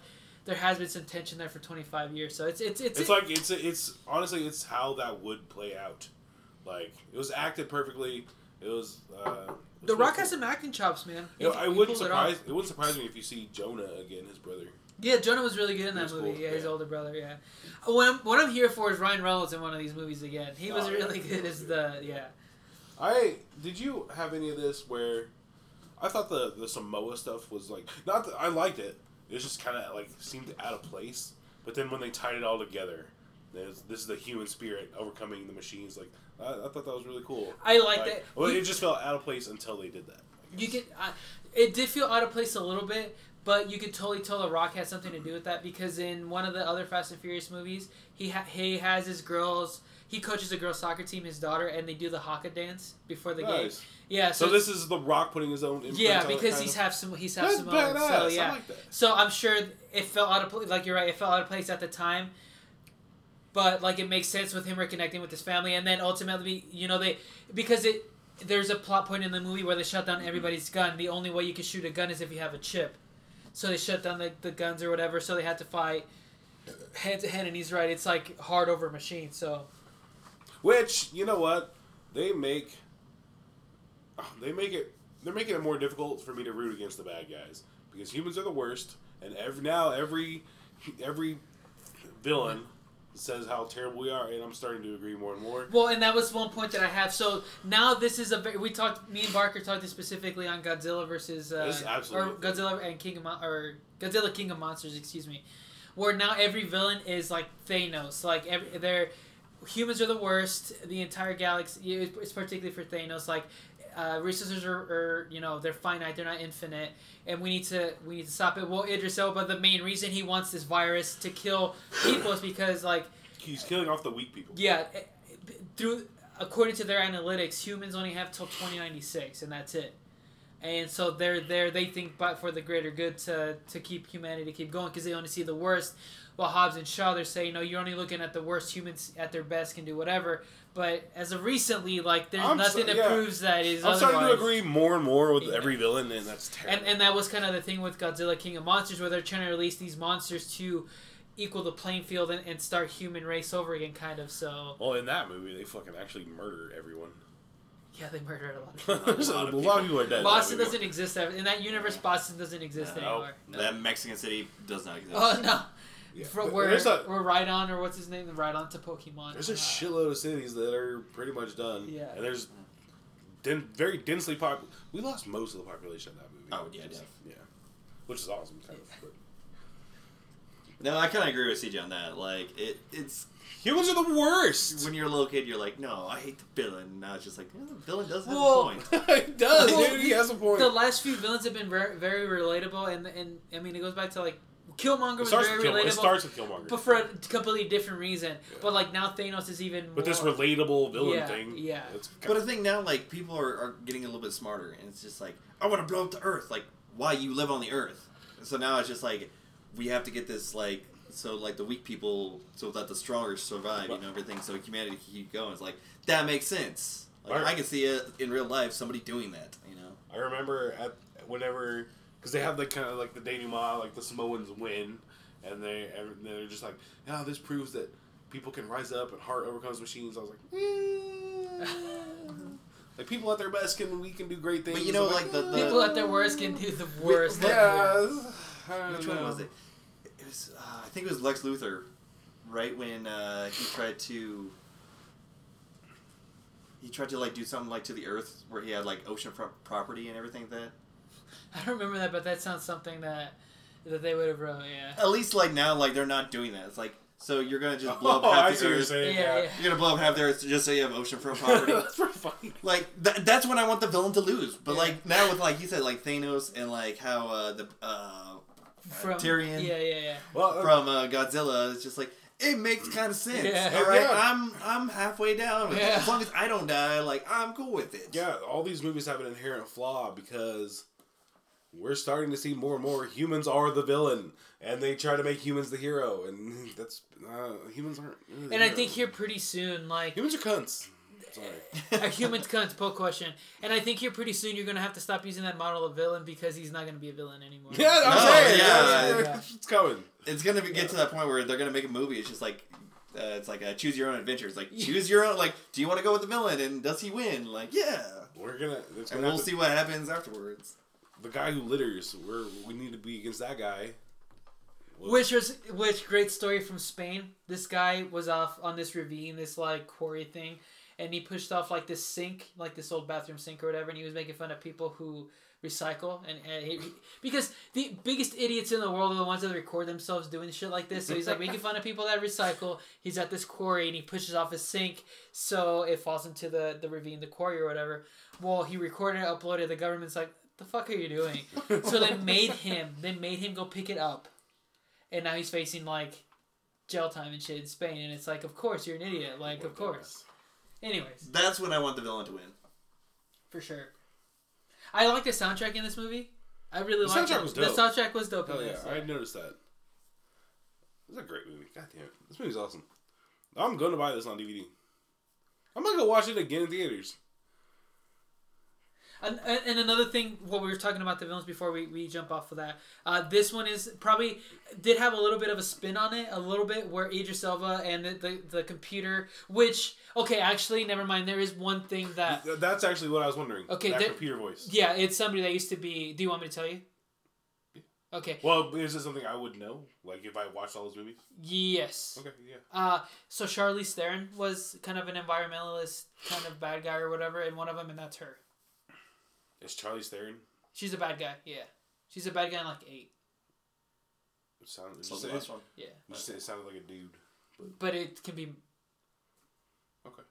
there has been some tension there for 25 years. So it's it's it's, It's like it's it's honestly it's how that would play out. Like it was acted perfectly. It was. Uh, The Rock has some acting chops, man. You know, I wouldn't pulled it surprise. It wouldn't surprise me if you see Jonah again, his brother. Yeah, Jonah was really good in that was movie. cool, Yeah, his yeah. older brother. Yeah. What I'm, what I'm here for is Ryan Reynolds in one of these movies again. He was Oh, yeah. really good as the yeah. I did you have any of this where I thought the the Samoa stuff was like not that I liked it. It was just kind of like seemed out of place. But then when they tied it all together, there's, this is the human spirit overcoming the machines. Like I, I thought that was really cool. I like Like, that. Well, You- it just felt out of place until they did that. You could, it did feel out of place a little bit, but you could totally tell The Rock had something to do with that because in one of the other Fast and Furious movies, he ha- he has his girls. He coaches a girls soccer team, his daughter, and they do the haka dance before the game. Yeah, so, So this is the Rock putting his own. yeah because he's of? half some he's half That's Samoan. So yeah, like that. so I'm sure it felt out of place. Like you're right, it felt out of place at the time. But like it makes sense with him reconnecting with his family, and then ultimately, you know, they because it there's a plot point in the movie where they shut down mm-hmm. everybody's gun. The only way you can shoot a gun is if you have a chip. So they shut down the, the guns or whatever. So they had to fight head to head, and he's right. It's like hard over machine. So Which you know what they make. They make it. They're making it more difficult for me to root against the bad guys because humans are the worst, and every now every every villain says how terrible we are, and I'm starting to agree more and more. Well, and that was one point that I have. So now this is a very, we talked. Me and Barker talked this specifically on Godzilla versus uh, This is absolutely or Godzilla and King of Mon- or Godzilla King of Monsters. Excuse me. Where now every villain is like Thanos. Like every they're humans are the worst. The entire galaxy. It's particularly for Thanos. Like uh, resources are, are you know they're finite. They're not infinite, and we need to we need to stop it. Well, Idris Elba. The main reason he wants this virus to kill people is because like He's killing off the weak people. yeah, eh, eh, through according to their analytics, humans only have till 2096, and that's it. And so they're there. They think, but for the greater good, to to keep humanity to keep going, because they only see the worst. While Hobbs and Shaw, they're saying, no, you're only looking at the worst. Humans at their best can do whatever. But as of recently, like there's I'm nothing so- that yeah. proves that is I'm starting to agree more and more with Yeah. every villain, and that's terrible. And and that was kind of the thing with Godzilla King of Monsters, where they're trying to release these monsters to equal the playing field and, and start human race over again, kind of. So well, in that movie, they fucking actually murder everyone. yeah, they murdered a lot of people. so, a lot of people are dead. Boston doesn't exist ever. in that universe. Boston doesn't exist No, anymore. That Mexican city does not exist. Oh no, Yeah. For, But we're there's a we're right on or what's his name? Right on to Pokemon. there's a Uh, shitload of cities that are pretty much done. Yeah. and there's den- very densely pop. We lost most of the population of that movie. Oh, yeah, def. yeah, which is awesome. Kind of, but. No, I kind of agree with CJ on that. Like, it, it's Humans are the worst. when you're a little kid, you're like, no, I hate the villain. Now it's just like, yeah, the villain does have Well- a point. it does, Well, dude. He has a point. The last few villains have been very, very relatable, and and I mean it goes back to like Killmonger it was very with Kill- it relatable, starts with Killmonger. but for a completely different reason. But like now Thanos is even more. But this relatable villain Yeah, thing. yeah. It's But I think now, like, people are, are getting a little bit smarter, and it's just like, I want to blow up the Earth. Like, why you live on the Earth? So now it's just like, we have to get this like, so like the weak people, so that the stronger survive, you know, everything. So humanity can keep going. It's like that makes sense. Like, Right. I can see it in real life, somebody doing that. You know. I remember at whenever because they have like kind of like the denouement, like the Samoans win, and they and they're just like, yeah, this proves that people can rise up and heart overcomes machines. I was like, eh. like people at their best can we can do great things. But you know, I'm like the, the People at their worst can do the worst. yeah. I don't Which one was it? It was. Uh, I think it was Lex Luthor, right when uh, he tried to. He tried to like do something like to the Earth, where he had like oceanfront property and everything. like That I don't remember that, but that sounds something that that they would have wrote. Yeah. at least like now, like they're not doing that. It's like so you're gonna just blow up Oh, half I the see what you're Earth. saying. Yeah, Yeah, yeah. You're gonna blow up half the Earth just so you have oceanfront property. that's pretty funny. like th- that's when I want the villain to lose. But Yeah. like now with like you said, like Thanos and like how uh, the uh, From Tyrion. Yeah, yeah, yeah. Well, uh, from uh, Godzilla. It's just like it makes kind of sense. Yeah. All right, Yeah. I'm I'm halfway down. With it. Yeah. As long as I don't die, like I'm cool with it. yeah, all these movies have an inherent flaw because we're starting to see more and more humans are the villain, and they try to make humans the hero, and that's uh, humans aren't. really the And I hero. think here pretty soon, like humans are cunts. Sorry. a human cunt poke question, and I think here pretty soon you're gonna have to stop using that model of villain because he's not gonna be a villain anymore. Yeah, I'm No, saying. yeah. Yeah, it's coming. It's gonna be, get to that point where they're gonna make a movie. It's just like. Uh, it's like a choose your own adventure. It's like choose your own. Like, do you want to go with the villain and does he win? Like, yeah. We're gonna. It's And gonna we'll have to- see what happens afterwards. The guy who litters. We're we need to be against that guy. Which was which great story from Spain. This guy was off on this ravine, this like quarry thing, and he pushed off like this sink, like this old bathroom sink or whatever, and he was making fun of people who recycle and, and he, because the biggest idiots in the world are the ones that record themselves doing shit like this. So he's like making fun of people that recycle. He's at this quarry and he pushes off his sink, so it falls into the the ravine, the quarry or whatever. Well, he recorded it, uploaded. The government's like, "The fuck are you doing?" so they made him. They made him go pick it up and now he's facing like jail time and shit in Spain, and it's like, of course you're an idiot, like of course. Anyways, That's when I want the villain to win. for sure. I like the soundtrack in this movie. I really The soundtrack it. was The soundtrack was dope. In yeah, this, I noticed that. It's a great movie. God damn it, this movie's awesome. I'm gonna buy this on DVD. I'm gonna go watch it again in theaters. And, and another thing, what we were talking about the villains before we, we jump off of that. Uh, this one is probably did have a little bit of a spin on it, a little bit where Idris Elba and the, the, the computer, which okay, actually, never mind. There is one thing that That's actually what I was wondering. Okay, that there- computer voice. yeah, it's somebody that used to be. Do you want me to tell you? Okay. Well, is this something I would know? Like if I watched all those movies? Yes. Okay, yeah. Uh, so Charlize Theron was kind of an environmentalist, kind of bad guy or whatever, in one of them, and that's her. Is Charlie Theron? She's a bad guy. Yeah, she's a bad guy in like eight. It sounded, So you the last one. Yeah, you said it sounded like a dude. but it can be Okay.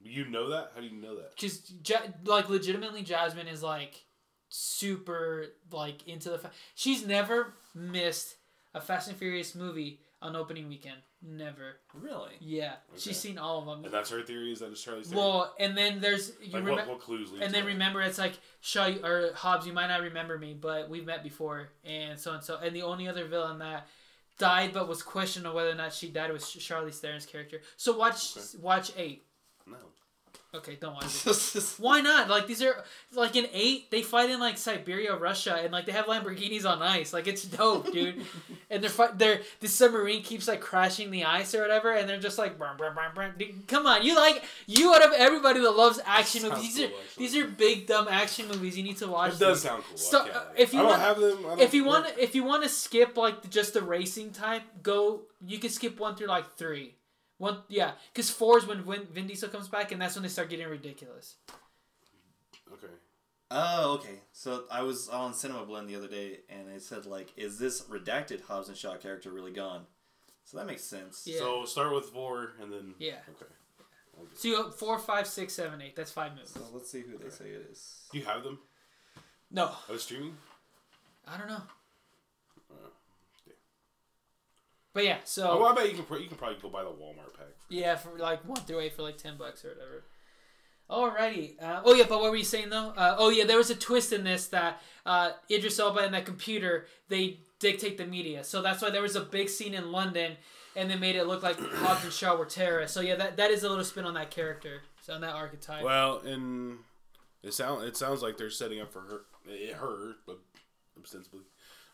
You know that? How do you know that? because ja- like legitimately Jasmine is like super like into the. Fa- She's never missed a Fast and Furious movie on opening weekend. Never. Really? Yeah, Okay. she's seen all of them. And that's her theory is that it's Charlie Theron? Well, and then there's you like, remember. what, what clues lead and to then that? remember, it's like Shaw or Hobbs. You might not remember me, but we've met before, and so and so. And the only other villain that died but was questioned on whether or not she died was Charlize Theron's character. So watch Okay. watch eight. No. Okay, don't watch it. Why not? Like these are like in eight, they fight in like Siberia, Russia, and like they have Lamborghinis on ice. Like it's dope, dude. and they're fight. They're the submarine keeps like crashing the ice or whatever, and they're just like, brr, brr, brr, brr. Dude, come on, you like you out of everybody that loves action movies. These are actually. these are big dumb action movies. You need to watch. It does these. sound cool. So, uh, if you I want- have them. I don't, If you want, if you want to skip like just the racing type, go. You can skip one through like three. One, yeah, because four is when Vin, Vin Diesel comes back, and that's when they start getting ridiculous. Okay. Oh, okay. So I was on Cinema Blend the other day, and it said like, "Is this redacted Hobbs and Shaw character really gone?" So that makes sense. Yeah. So start with four and then. Yeah. Okay. So you go four, five, six, seven, eight. That's five movies. So let's see who they say it is. Do you have them? No, Are they streaming? I don't know. Uh, yeah. But yeah, Oh, so well, I bet you can. pr- You can probably go buy the Walmart pack. yeah, for like one through eight for like ten bucks or whatever. Alrighty. Uh, oh yeah, but what were you saying though? Uh, oh yeah, there was a twist in this that uh, Idris Elba and that computer they dictate the media. So that's why there was a big scene in London, and they made it look like Hobbs and Shaw were terrorists. So yeah, that that is a little spin on that character, so on that archetype. Well, and it sound it sounds like they're setting up for her, her, but ostensibly,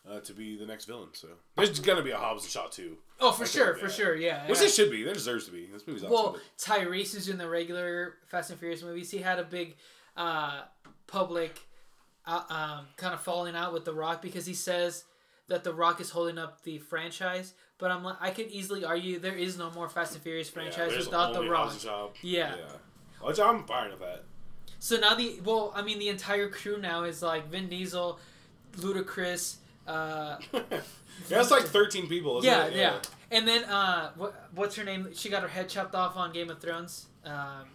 uh, to be the next villain. So there's gonna be a Hobbs and Shaw too. oh, for I sure, think, for yeah. sure, yeah. Which yeah. it should be. There deserves to be. This movie's awesome. Well, Tyrese is in the regular Fast and Furious movies. He had a big uh, public uh, um, kind of falling out with The Rock because he says that The Rock is holding up the franchise. But I'm like, I could easily argue there is no more Fast and Furious franchise there's without The Rock. Hobbs and Shaw. Yeah. yeah. Which I'm fine with that. So now the well, I mean, the entire crew now is like Vin Diesel, Ludacris. Uh, Yeah, it's like 13 people. Isn't yeah, it? yeah, And then uh, what, what's her name? She got her head chopped off on Game of Thrones. Um,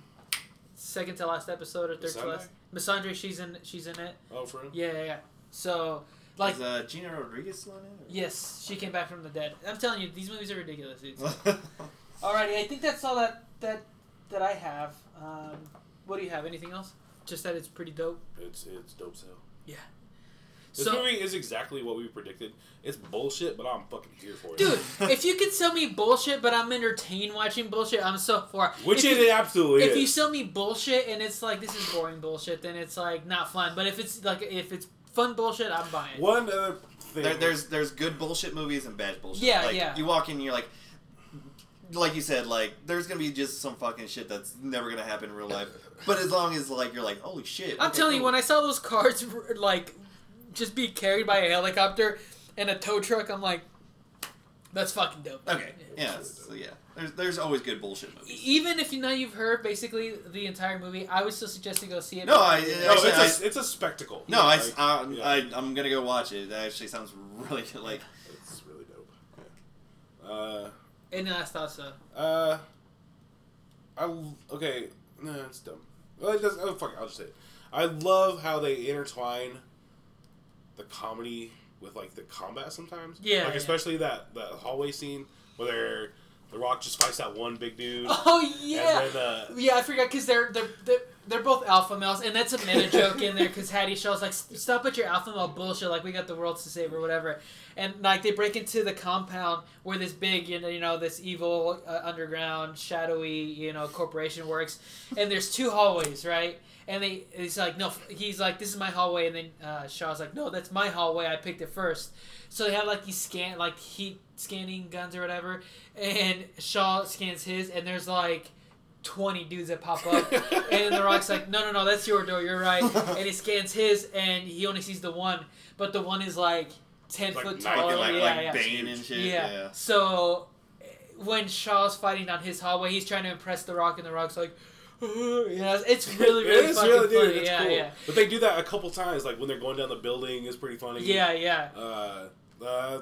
second to last episode or third to last. Missandei, she's in. She's in it. Oh, for real? Yeah, yeah. yeah. So like, is uh, Gina Rodriguez still in it? or- yes, she came back from the dead. I'm telling you, these movies are ridiculous. Dude. Alrighty, I think that's all that that that I have. Um, what do you have? Anything else? Just that it's pretty dope. It's it's dope sale. Yeah. This So- movie is exactly what we predicted. It's bullshit, but I'm fucking here for it. Dude, if you could sell me bullshit, but I'm entertained watching bullshit, I'm so for. it. Which if it you, absolutely if is. you sell me bullshit and it's like this is boring bullshit, then it's like not fun. But if it's like if it's fun bullshit, I'm buying. One other thing. There, there's there's good bullshit movies and bad bullshit. Yeah, like, yeah. You walk in, and you're like, like you said, like there's gonna be just some fucking shit that's never gonna happen in real life. But as long as like you're like, holy shit. I'm okay, telling you, when I saw those cards like just be carried by a helicopter and a tow truck, I'm like, that's fucking dope. Okay, yeah, so yeah. There's there's always good bullshit movies. Even if you know you've heard basically the entire movie, I would still suggest you go see it. No, I- no, actually, it's a, it's a spectacle. No, I, Like, uh, yeah. I I'm gonna go watch it. That actually sounds really good. Like It's really dope. Yeah. Uh, Any last thoughts though? uh, I okay. Nah, it's dumb. Well, it doesn't. Oh, fuck. it, I'll just say it. I love how they intertwine the comedy with like the combat sometimes. Yeah, Like yeah. especially that that hallway scene where the Rock just fights that one big dude. Oh yeah. Then, uh, Yeah, I forgot because they're, they're they're they're both alpha males, and that's a meta joke in there because Hattie Shaw's like, "Stop with your alpha male bullshit! Like we got the world to save or whatever." And like they break into the compound where this big, you know, you know this evil uh, underground, shadowy, you know, corporation works, and there's two hallways, right? And they, he's like, no, he's like, this is my hallway, and then uh, Shaw's like, no, that's my hallway. I picked it first. So they have like these scan, like heat scanning guns or whatever, and Shaw scans his, and there's like. 20 dudes that pop up and the rock's like no no no that's your door you're right and he scans his and he only sees the one but the one is like 10 Like foot tall like yeah, like yeah. Bane and shit. Yeah. Yeah. So when Shaw's fighting down his hallway, he's trying to impress the Rock, and the Rock's like, you know, it's really really it is fucking really, dude, funny. it's yeah, cool. yeah, But they do that a couple times, like when they're going down the building. It's pretty funny. yeah, yeah. Uh, uh,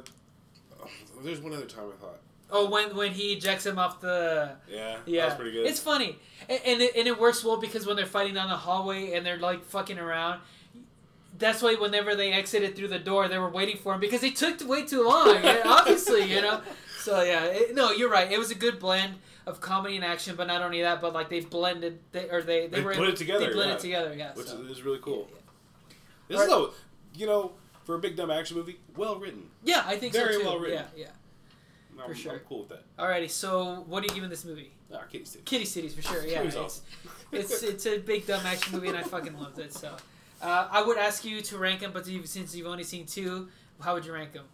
there's one other time I thought. Oh, when when he ejects him off the Yeah, yeah, that's pretty good. It's funny, and and it, and it works well because when they're fighting down the hallway and they're like fucking around. That's why whenever they exited through the door, they were waiting for him because they took way too long. Eh, obviously, you know. So yeah, it, no, you're right. It was a good blend of comedy and action, but not only that, but like they blended, they or they they, They were put it together, They blended yeah. together, yeah. which so. is, really cool. Yeah. This is a, you know, for a big dumb action movie, well written. Yeah, I think Very so well written. Yeah, yeah. I'm, For sure. I'm cool with that. Alrighty, so what are you giving this movie? Ah, Kitty City. Kitty Cities for sure. Yeah, it's, awesome. it's it's a big dumb action movie, and I fucking loved it. So, uh, I would ask you to rank them, but since you've only seen two, how would you rank them?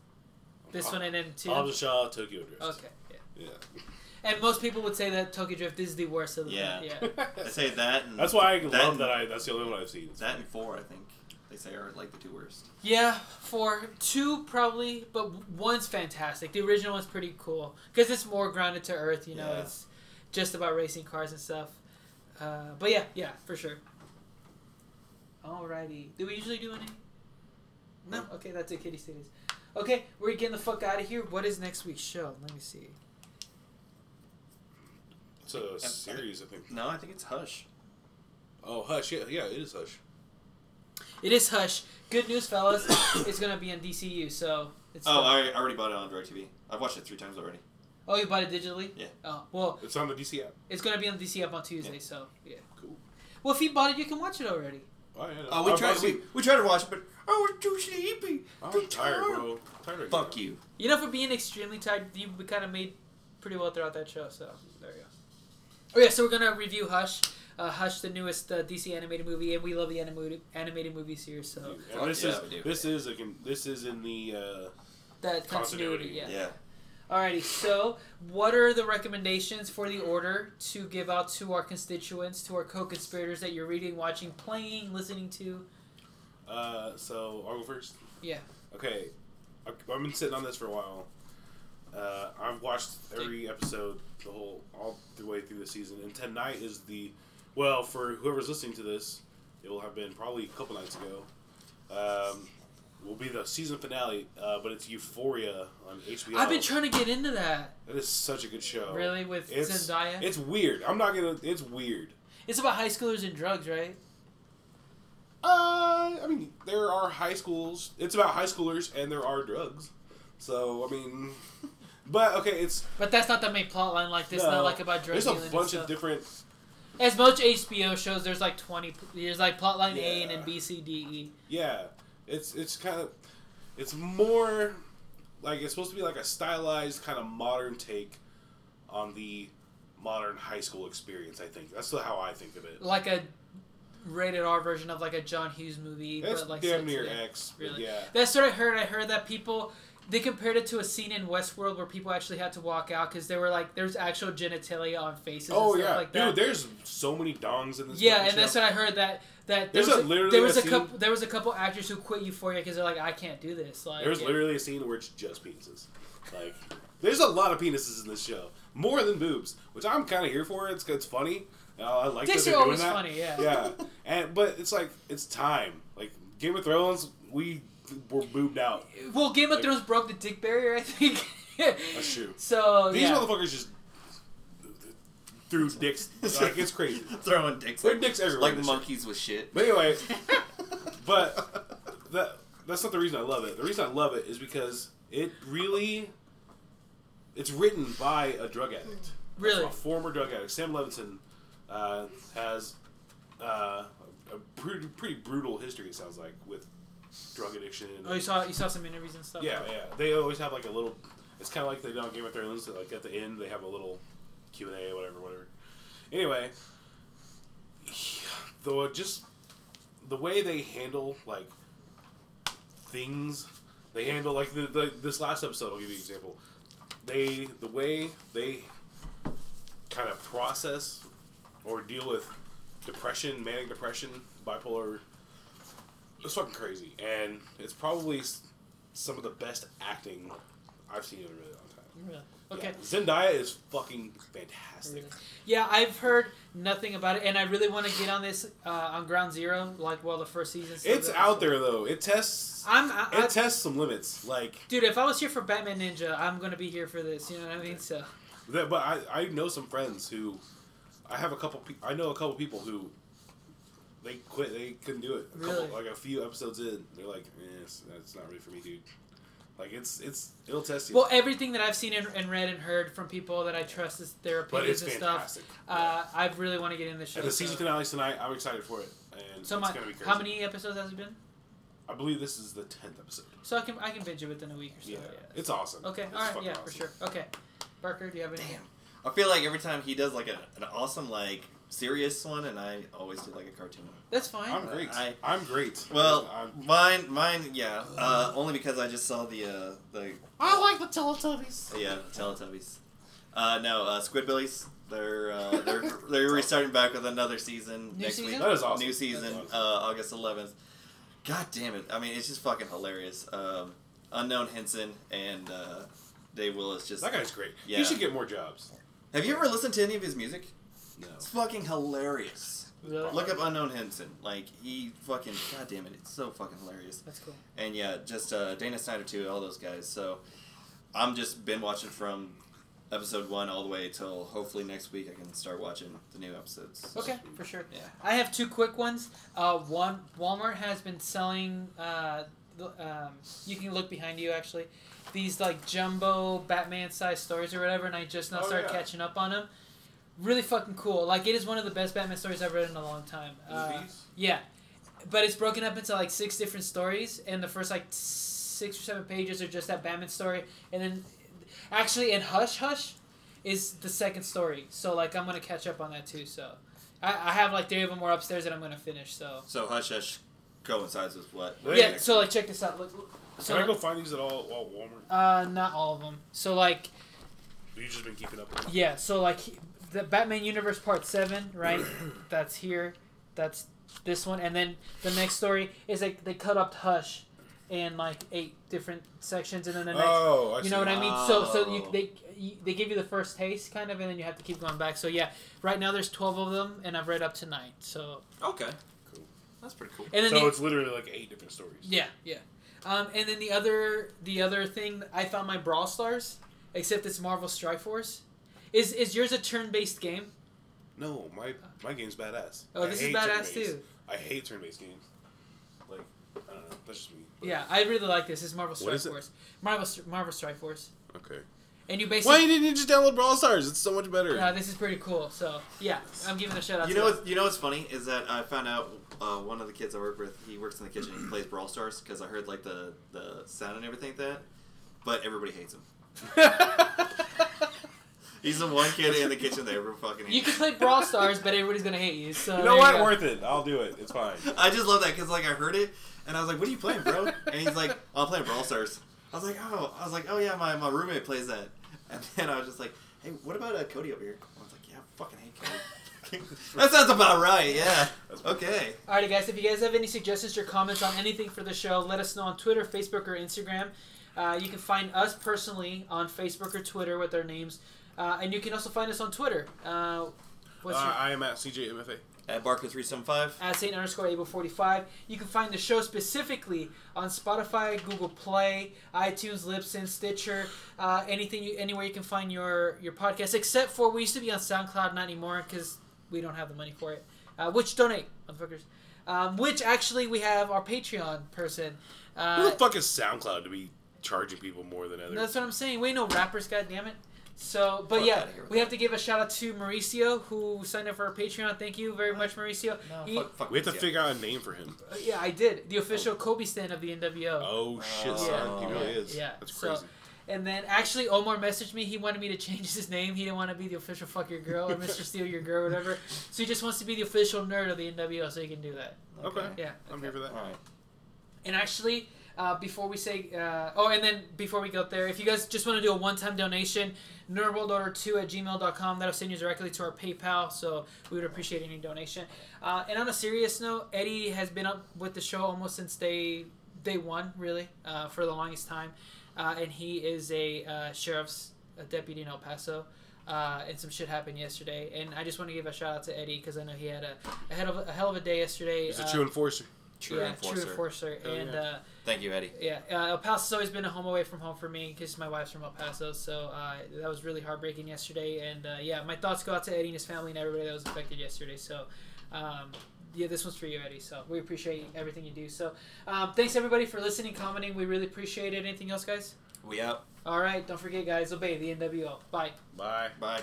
This one and then two. Hobbs and Shaw, Tokyo Drift. Okay. Yeah. Yeah. And most people would say that Tokyo Drift is the worst of the Yeah. yeah. I say that. And That's why I that love and- that. I that's the only one I've seen. That and four, I think they say are like the two worst. Yeah, for two probably, but one's fantastic. The original one's pretty cool because it's more grounded to earth. You know, Yeah. it's just about racing cars and stuff. Uh, but yeah, yeah, for sure. Alrighty, do we usually do any? No. Okay, that's it. Kitty Cities. Okay, we're getting the fuck out of here. What is next week's show? Let me see. It's a series, I think. No, I think it's Hush. Oh, Hush. Yeah, yeah, it is Hush. It is Hush. Good news, fellas. it's gonna be on DCU, so it's. Oh, fun. I already bought it on DirecTV. I've watched it three times already. oh, you bought it digitally? Yeah. Oh, well, It's on the DC app. it's gonna be on the DC app on Tuesday, Yeah. so yeah. Cool. Well, if you bought it, you can watch it already. Oh, yeah. Oh, we I've- tried. We, seen- we tried to watch it, but oh, I was too sleepy. I'm too tired, bro. Tired right Fuck now. you. You know, for being extremely tired, you kind of made pretty well throughout that show. So there you go. Oh yeah, so we're gonna review Hush. Uh, Hush, the newest uh, DC animated movie, and we love the animated animated movies here. So And this Yeah, is we do. this is a this is in the uh, that continuity, Continuity, yeah. Yeah. Alrighty, so what are the recommendations for the order to give out to our constituents, to our co-conspirators that you're reading, watching, playing, listening to? uh so I'll go first. Yeah. Okay, I've I've been sitting on this for a while. Uh, I've watched every episode, the whole all the way through the season, and tonight is the well for whoever's listening to this, it will have been probably a couple nights ago. Um, will be the season finale, uh, but it's Euphoria on HBO. I've been trying to get into that. That is such a good show. Really, with It's Zendaya? it's weird. I'm not gonna. It's weird. It's about high schoolers and drugs, right? Uh, I mean, there are high schools. It's about high schoolers, and there are drugs. So I mean, but okay, it's But that's not the main plot line. Like this, no, not like about drugs. There's a bunch of different. As most HBO shows, there's like twenty. There's like plotline A and then B, C, D, E. Yeah, it's it's kind of, it's more like it's supposed to be like a stylized kind of modern take on the modern high school experience. I think that's how I think of it. Like a rated R version of like a John Hughes movie, It's but like damn near. X. Really? Yeah. That's what I heard. I heard that people they compared it to a scene in Westworld where people actually had to walk out because they were like there's actual genitalia on faces. Oh and stuff yeah, like dude. There's so many dongs in this. Yeah, and that's what I heard that that there There's was a- literally there was a a couple there was a couple actors who quit Euphoria because they're like I can't do this. Like There's literally a scene where it's just penises. Like, there's a lot of penises in this show, more than boobs, which I'm kind of here for. It's it's funny. Uh, I like Dicks that are they're always doing that. funny, yeah. Yeah, and but it's like it's time. Like Game of Thrones, we were boobed out. Well, Game of Like- Thrones broke the dick barrier, I think. That's true. So These yeah. motherfuckers just threw dicks. Like it's crazy. Throwing dicks. There are like- dicks everywhere. Like in this shit. monkeys with shit. But anyway, but that that's not the reason I love it. The reason I love it is because it really it's written by a drug addict. Really? A former drug addict. Sam Levinson uh, has uh, a pretty, pretty brutal history. It sounds like with drug addiction. Oh, you saw you saw some interviews and stuff. Yeah, yeah. They always have like a little. It's kind of like they do on Game of Thrones. that, Like at the end, they have a little Q and A, whatever, whatever. Anyway, though, just the way they handle like things, they handle like the, the this last episode. I'll give you an example. They the way they kind of process or deal with depression, manic depression, bipolar. It's fucking crazy, and it's probably some of the best acting I've seen in a really long time. Really? Okay. Yeah. Zendaya is fucking fantastic. Yeah, I've heard nothing about it, and I really want to get on this uh, on Ground Zero, like while the first season. It's out there though. It tests. I'm, I, I, It tests some limits. Like, dude. If I was here for Batman Ninja, I'm gonna be here for this. You know what I mean? So that, but I, I know some friends who, I have a couple. Pe- I know a couple people who, they quit. They couldn't do it. A couple, Really? like a few episodes in, they're like, eh, it's, that's not really for me, dude. Like it's it's it'll test you. Well, everything that I've seen and, and read and heard from people that I trust is their but opinions it's and stuff. fantastic. Uh, I really want to get in the show. and the season so- finale's tonight. I'm excited for it, and So it's my, gonna be crazy. how many episodes has it been? I believe this is the tenth episode. So I can I can binge it within a week or so. Yeah, Yeah. it's awesome. Okay. It's All right. fucking Yeah, for sure. Okay. Barker, do you have any? Damn. I feel like every time he does like a, an awesome like serious one, and I always do like a cartoon one. That's fine. I'm great. I- I, am great. Well, I'm, mine, mine, yeah. Uh, only because I just saw the uh, the I like the Teletubbies. yeah Teletubbies. Uh, no, uh, Squidbillies. They're uh, they're they're restarting back with another season New next season? week. That is awesome. New season, That's uh. August 11th. God damn it! I mean, it's just fucking hilarious. Um, Unknown Hinson and uh, Dave Willis just. that guy's great. Yeah. He should get more jobs. Have you ever listened to any of his music? No. It's fucking hilarious. Really? Look up Unknown Hinson. Like he fucking. God damn it! It's so fucking hilarious. That's cool. And yeah, just uh, Dana Snyder too. All those guys. So I'm just been watching from episode one all the way till hopefully next week I can start watching the new episodes. Okay, for sure. Yeah. I have two quick ones. Uh, one, Walmart has been selling. Uh, the- um, you can look behind you actually. These like jumbo Batman sized stories or whatever, and I just now Oh, started yeah. catching up on them. Really fucking cool. Like it is one of the best Batman stories I've read in a long time. Uh, Movies? yeah, but it's broken up into like six different stories, and the first like six or seven pages are just that Batman story, and then actually in Hush Hush is the second story. So like I'm gonna catch up on that too. So I, I have like three of them more upstairs that I'm gonna finish. So So Hush Hush coincides with what? Wait, yeah. So like check this out. Look, so Can I go find these at all, all Walmart? uh, not all of them. So like You've you just been keeping up with them? yeah. So like he- the Batman Universe Part Seven, right? That's here. That's this one, and then the next story is like they cut up Hush in like eight different sections, and then the next. Oh, I you see. know what I mean? So so you Oh. they you, they give you the first taste kind of, and then you have to keep going back. So yeah, right now there's twelve of them, and I've read up to nine. So Okay. Cool. That's pretty cool. and then So the, it's literally like eight different stories. yeah yeah, um, and then the other the other thing I found my Brawl Stars, except it's Marvel Strike Force. Is is yours a turn based game? No, my my game's badass. Oh, I this is badass turn-based. too. I hate turn-based games. Like, I don't know. That's just me. But- Yeah, I really like this. It's Marvel Strike is it? Force. Marvel Marvel Strike Force, Okay. and you basically. Why didn't you just download Brawl Stars? It's so much better. Uh, this is pretty cool. So yeah, I'm giving a shout out. You to know what? You know what's funny is that I found out uh, one of the kids I work with. He works in the kitchen. He plays Brawl Stars because I heard like the the sound and everything like that. But everybody hates him. He's the one kid in the kitchen that everyone fucking hates. You can play Brawl Stars, but everybody's gonna hate you. So you know what? go. Worth it. I'll do it. It's fine. I just love that because like I heard it and I was like, "What are you playing, bro?" And he's like, "Oh, "I'm playing Brawl Stars." I was like, "Oh," I was like, "Oh yeah, my, my roommate plays that." And then I was just like, "Hey, what about uh, Cody over here?" I was like, "Yeah, I fucking hate Cody." that sounds about right. Yeah. That's Okay. Alrighty, guys. If you guys have any suggestions or comments on anything for the show, let us know on Twitter, Facebook, or Instagram. Uh, you can find us personally on Facebook or Twitter with our names, uh, and you can also find us on Twitter. Uh, what's Uh, your I am at CJMFA. At Barker three seven five. at Saint underscore Abel forty five. You can find the show specifically on Spotify, Google Play, iTunes, Libsyn, Stitcher, uh, anything you, anywhere you can find your your podcast. Except for we used to be on SoundCloud, not anymore because we don't have the money for it. Uh, which donate, motherfuckers. Um, which actually we have our Patreon person. Who Uh, the fuck is SoundCloud to be charging people more than others? that's what I'm saying. We ain't no rappers, God damn it. So, but Fuck yeah, outta here we have to give a shout out to Mauricio who signed up for our Patreon. Thank you very much, Mauricio. No, He- fuck, fuck We have to figure out a name for him. uh, yeah, I did the official Kobe stand of the NWO. Oh shit, Oh. son. He Yeah. really is. Yeah. That's So- crazy. And then actually, Omar messaged me. He wanted me to change his name. He didn't want to be the official fuck your girl or Mr. Steal your girl, or whatever. So he just wants to be the official nerd of the NWO, so he can do that. okay. Yeah. I'm here for that. All right. And actually, uh, before we say, uh, oh, and then before we go there, if you guys just want to do a one time donation, nerdworldorder2 at gmail.com, that'll send you directly to our PayPal, so we would appreciate any donation. Uh, and on a serious note, Eddie has been up with the show almost since day, day one, really, uh, for the longest time. Uh, and he is a uh, sheriff's a deputy in El Paso. Uh, and some shit happened yesterday, and I just want to give a shout out to Eddie because I know he had a, a, head of a, a hell of a day yesterday. He's a uh, true enforcer. True yeah, enforcer. true enforcer, Hell and yeah. uh, Thank you, Eddie. yeah, uh, El Paso's always been a home away from home for me because my wife's from El Paso. So uh, that was really heartbreaking yesterday. And uh, yeah, my thoughts go out to Eddie and his family and everybody that was affected yesterday. So um, yeah, this one's for you, Eddie. So we appreciate everything you do. So um, thanks everybody for listening, commenting. We really appreciate it. Anything else, guys? We out. All right, don't forget, guys. Obey the NWO. Bye. Bye. Bye.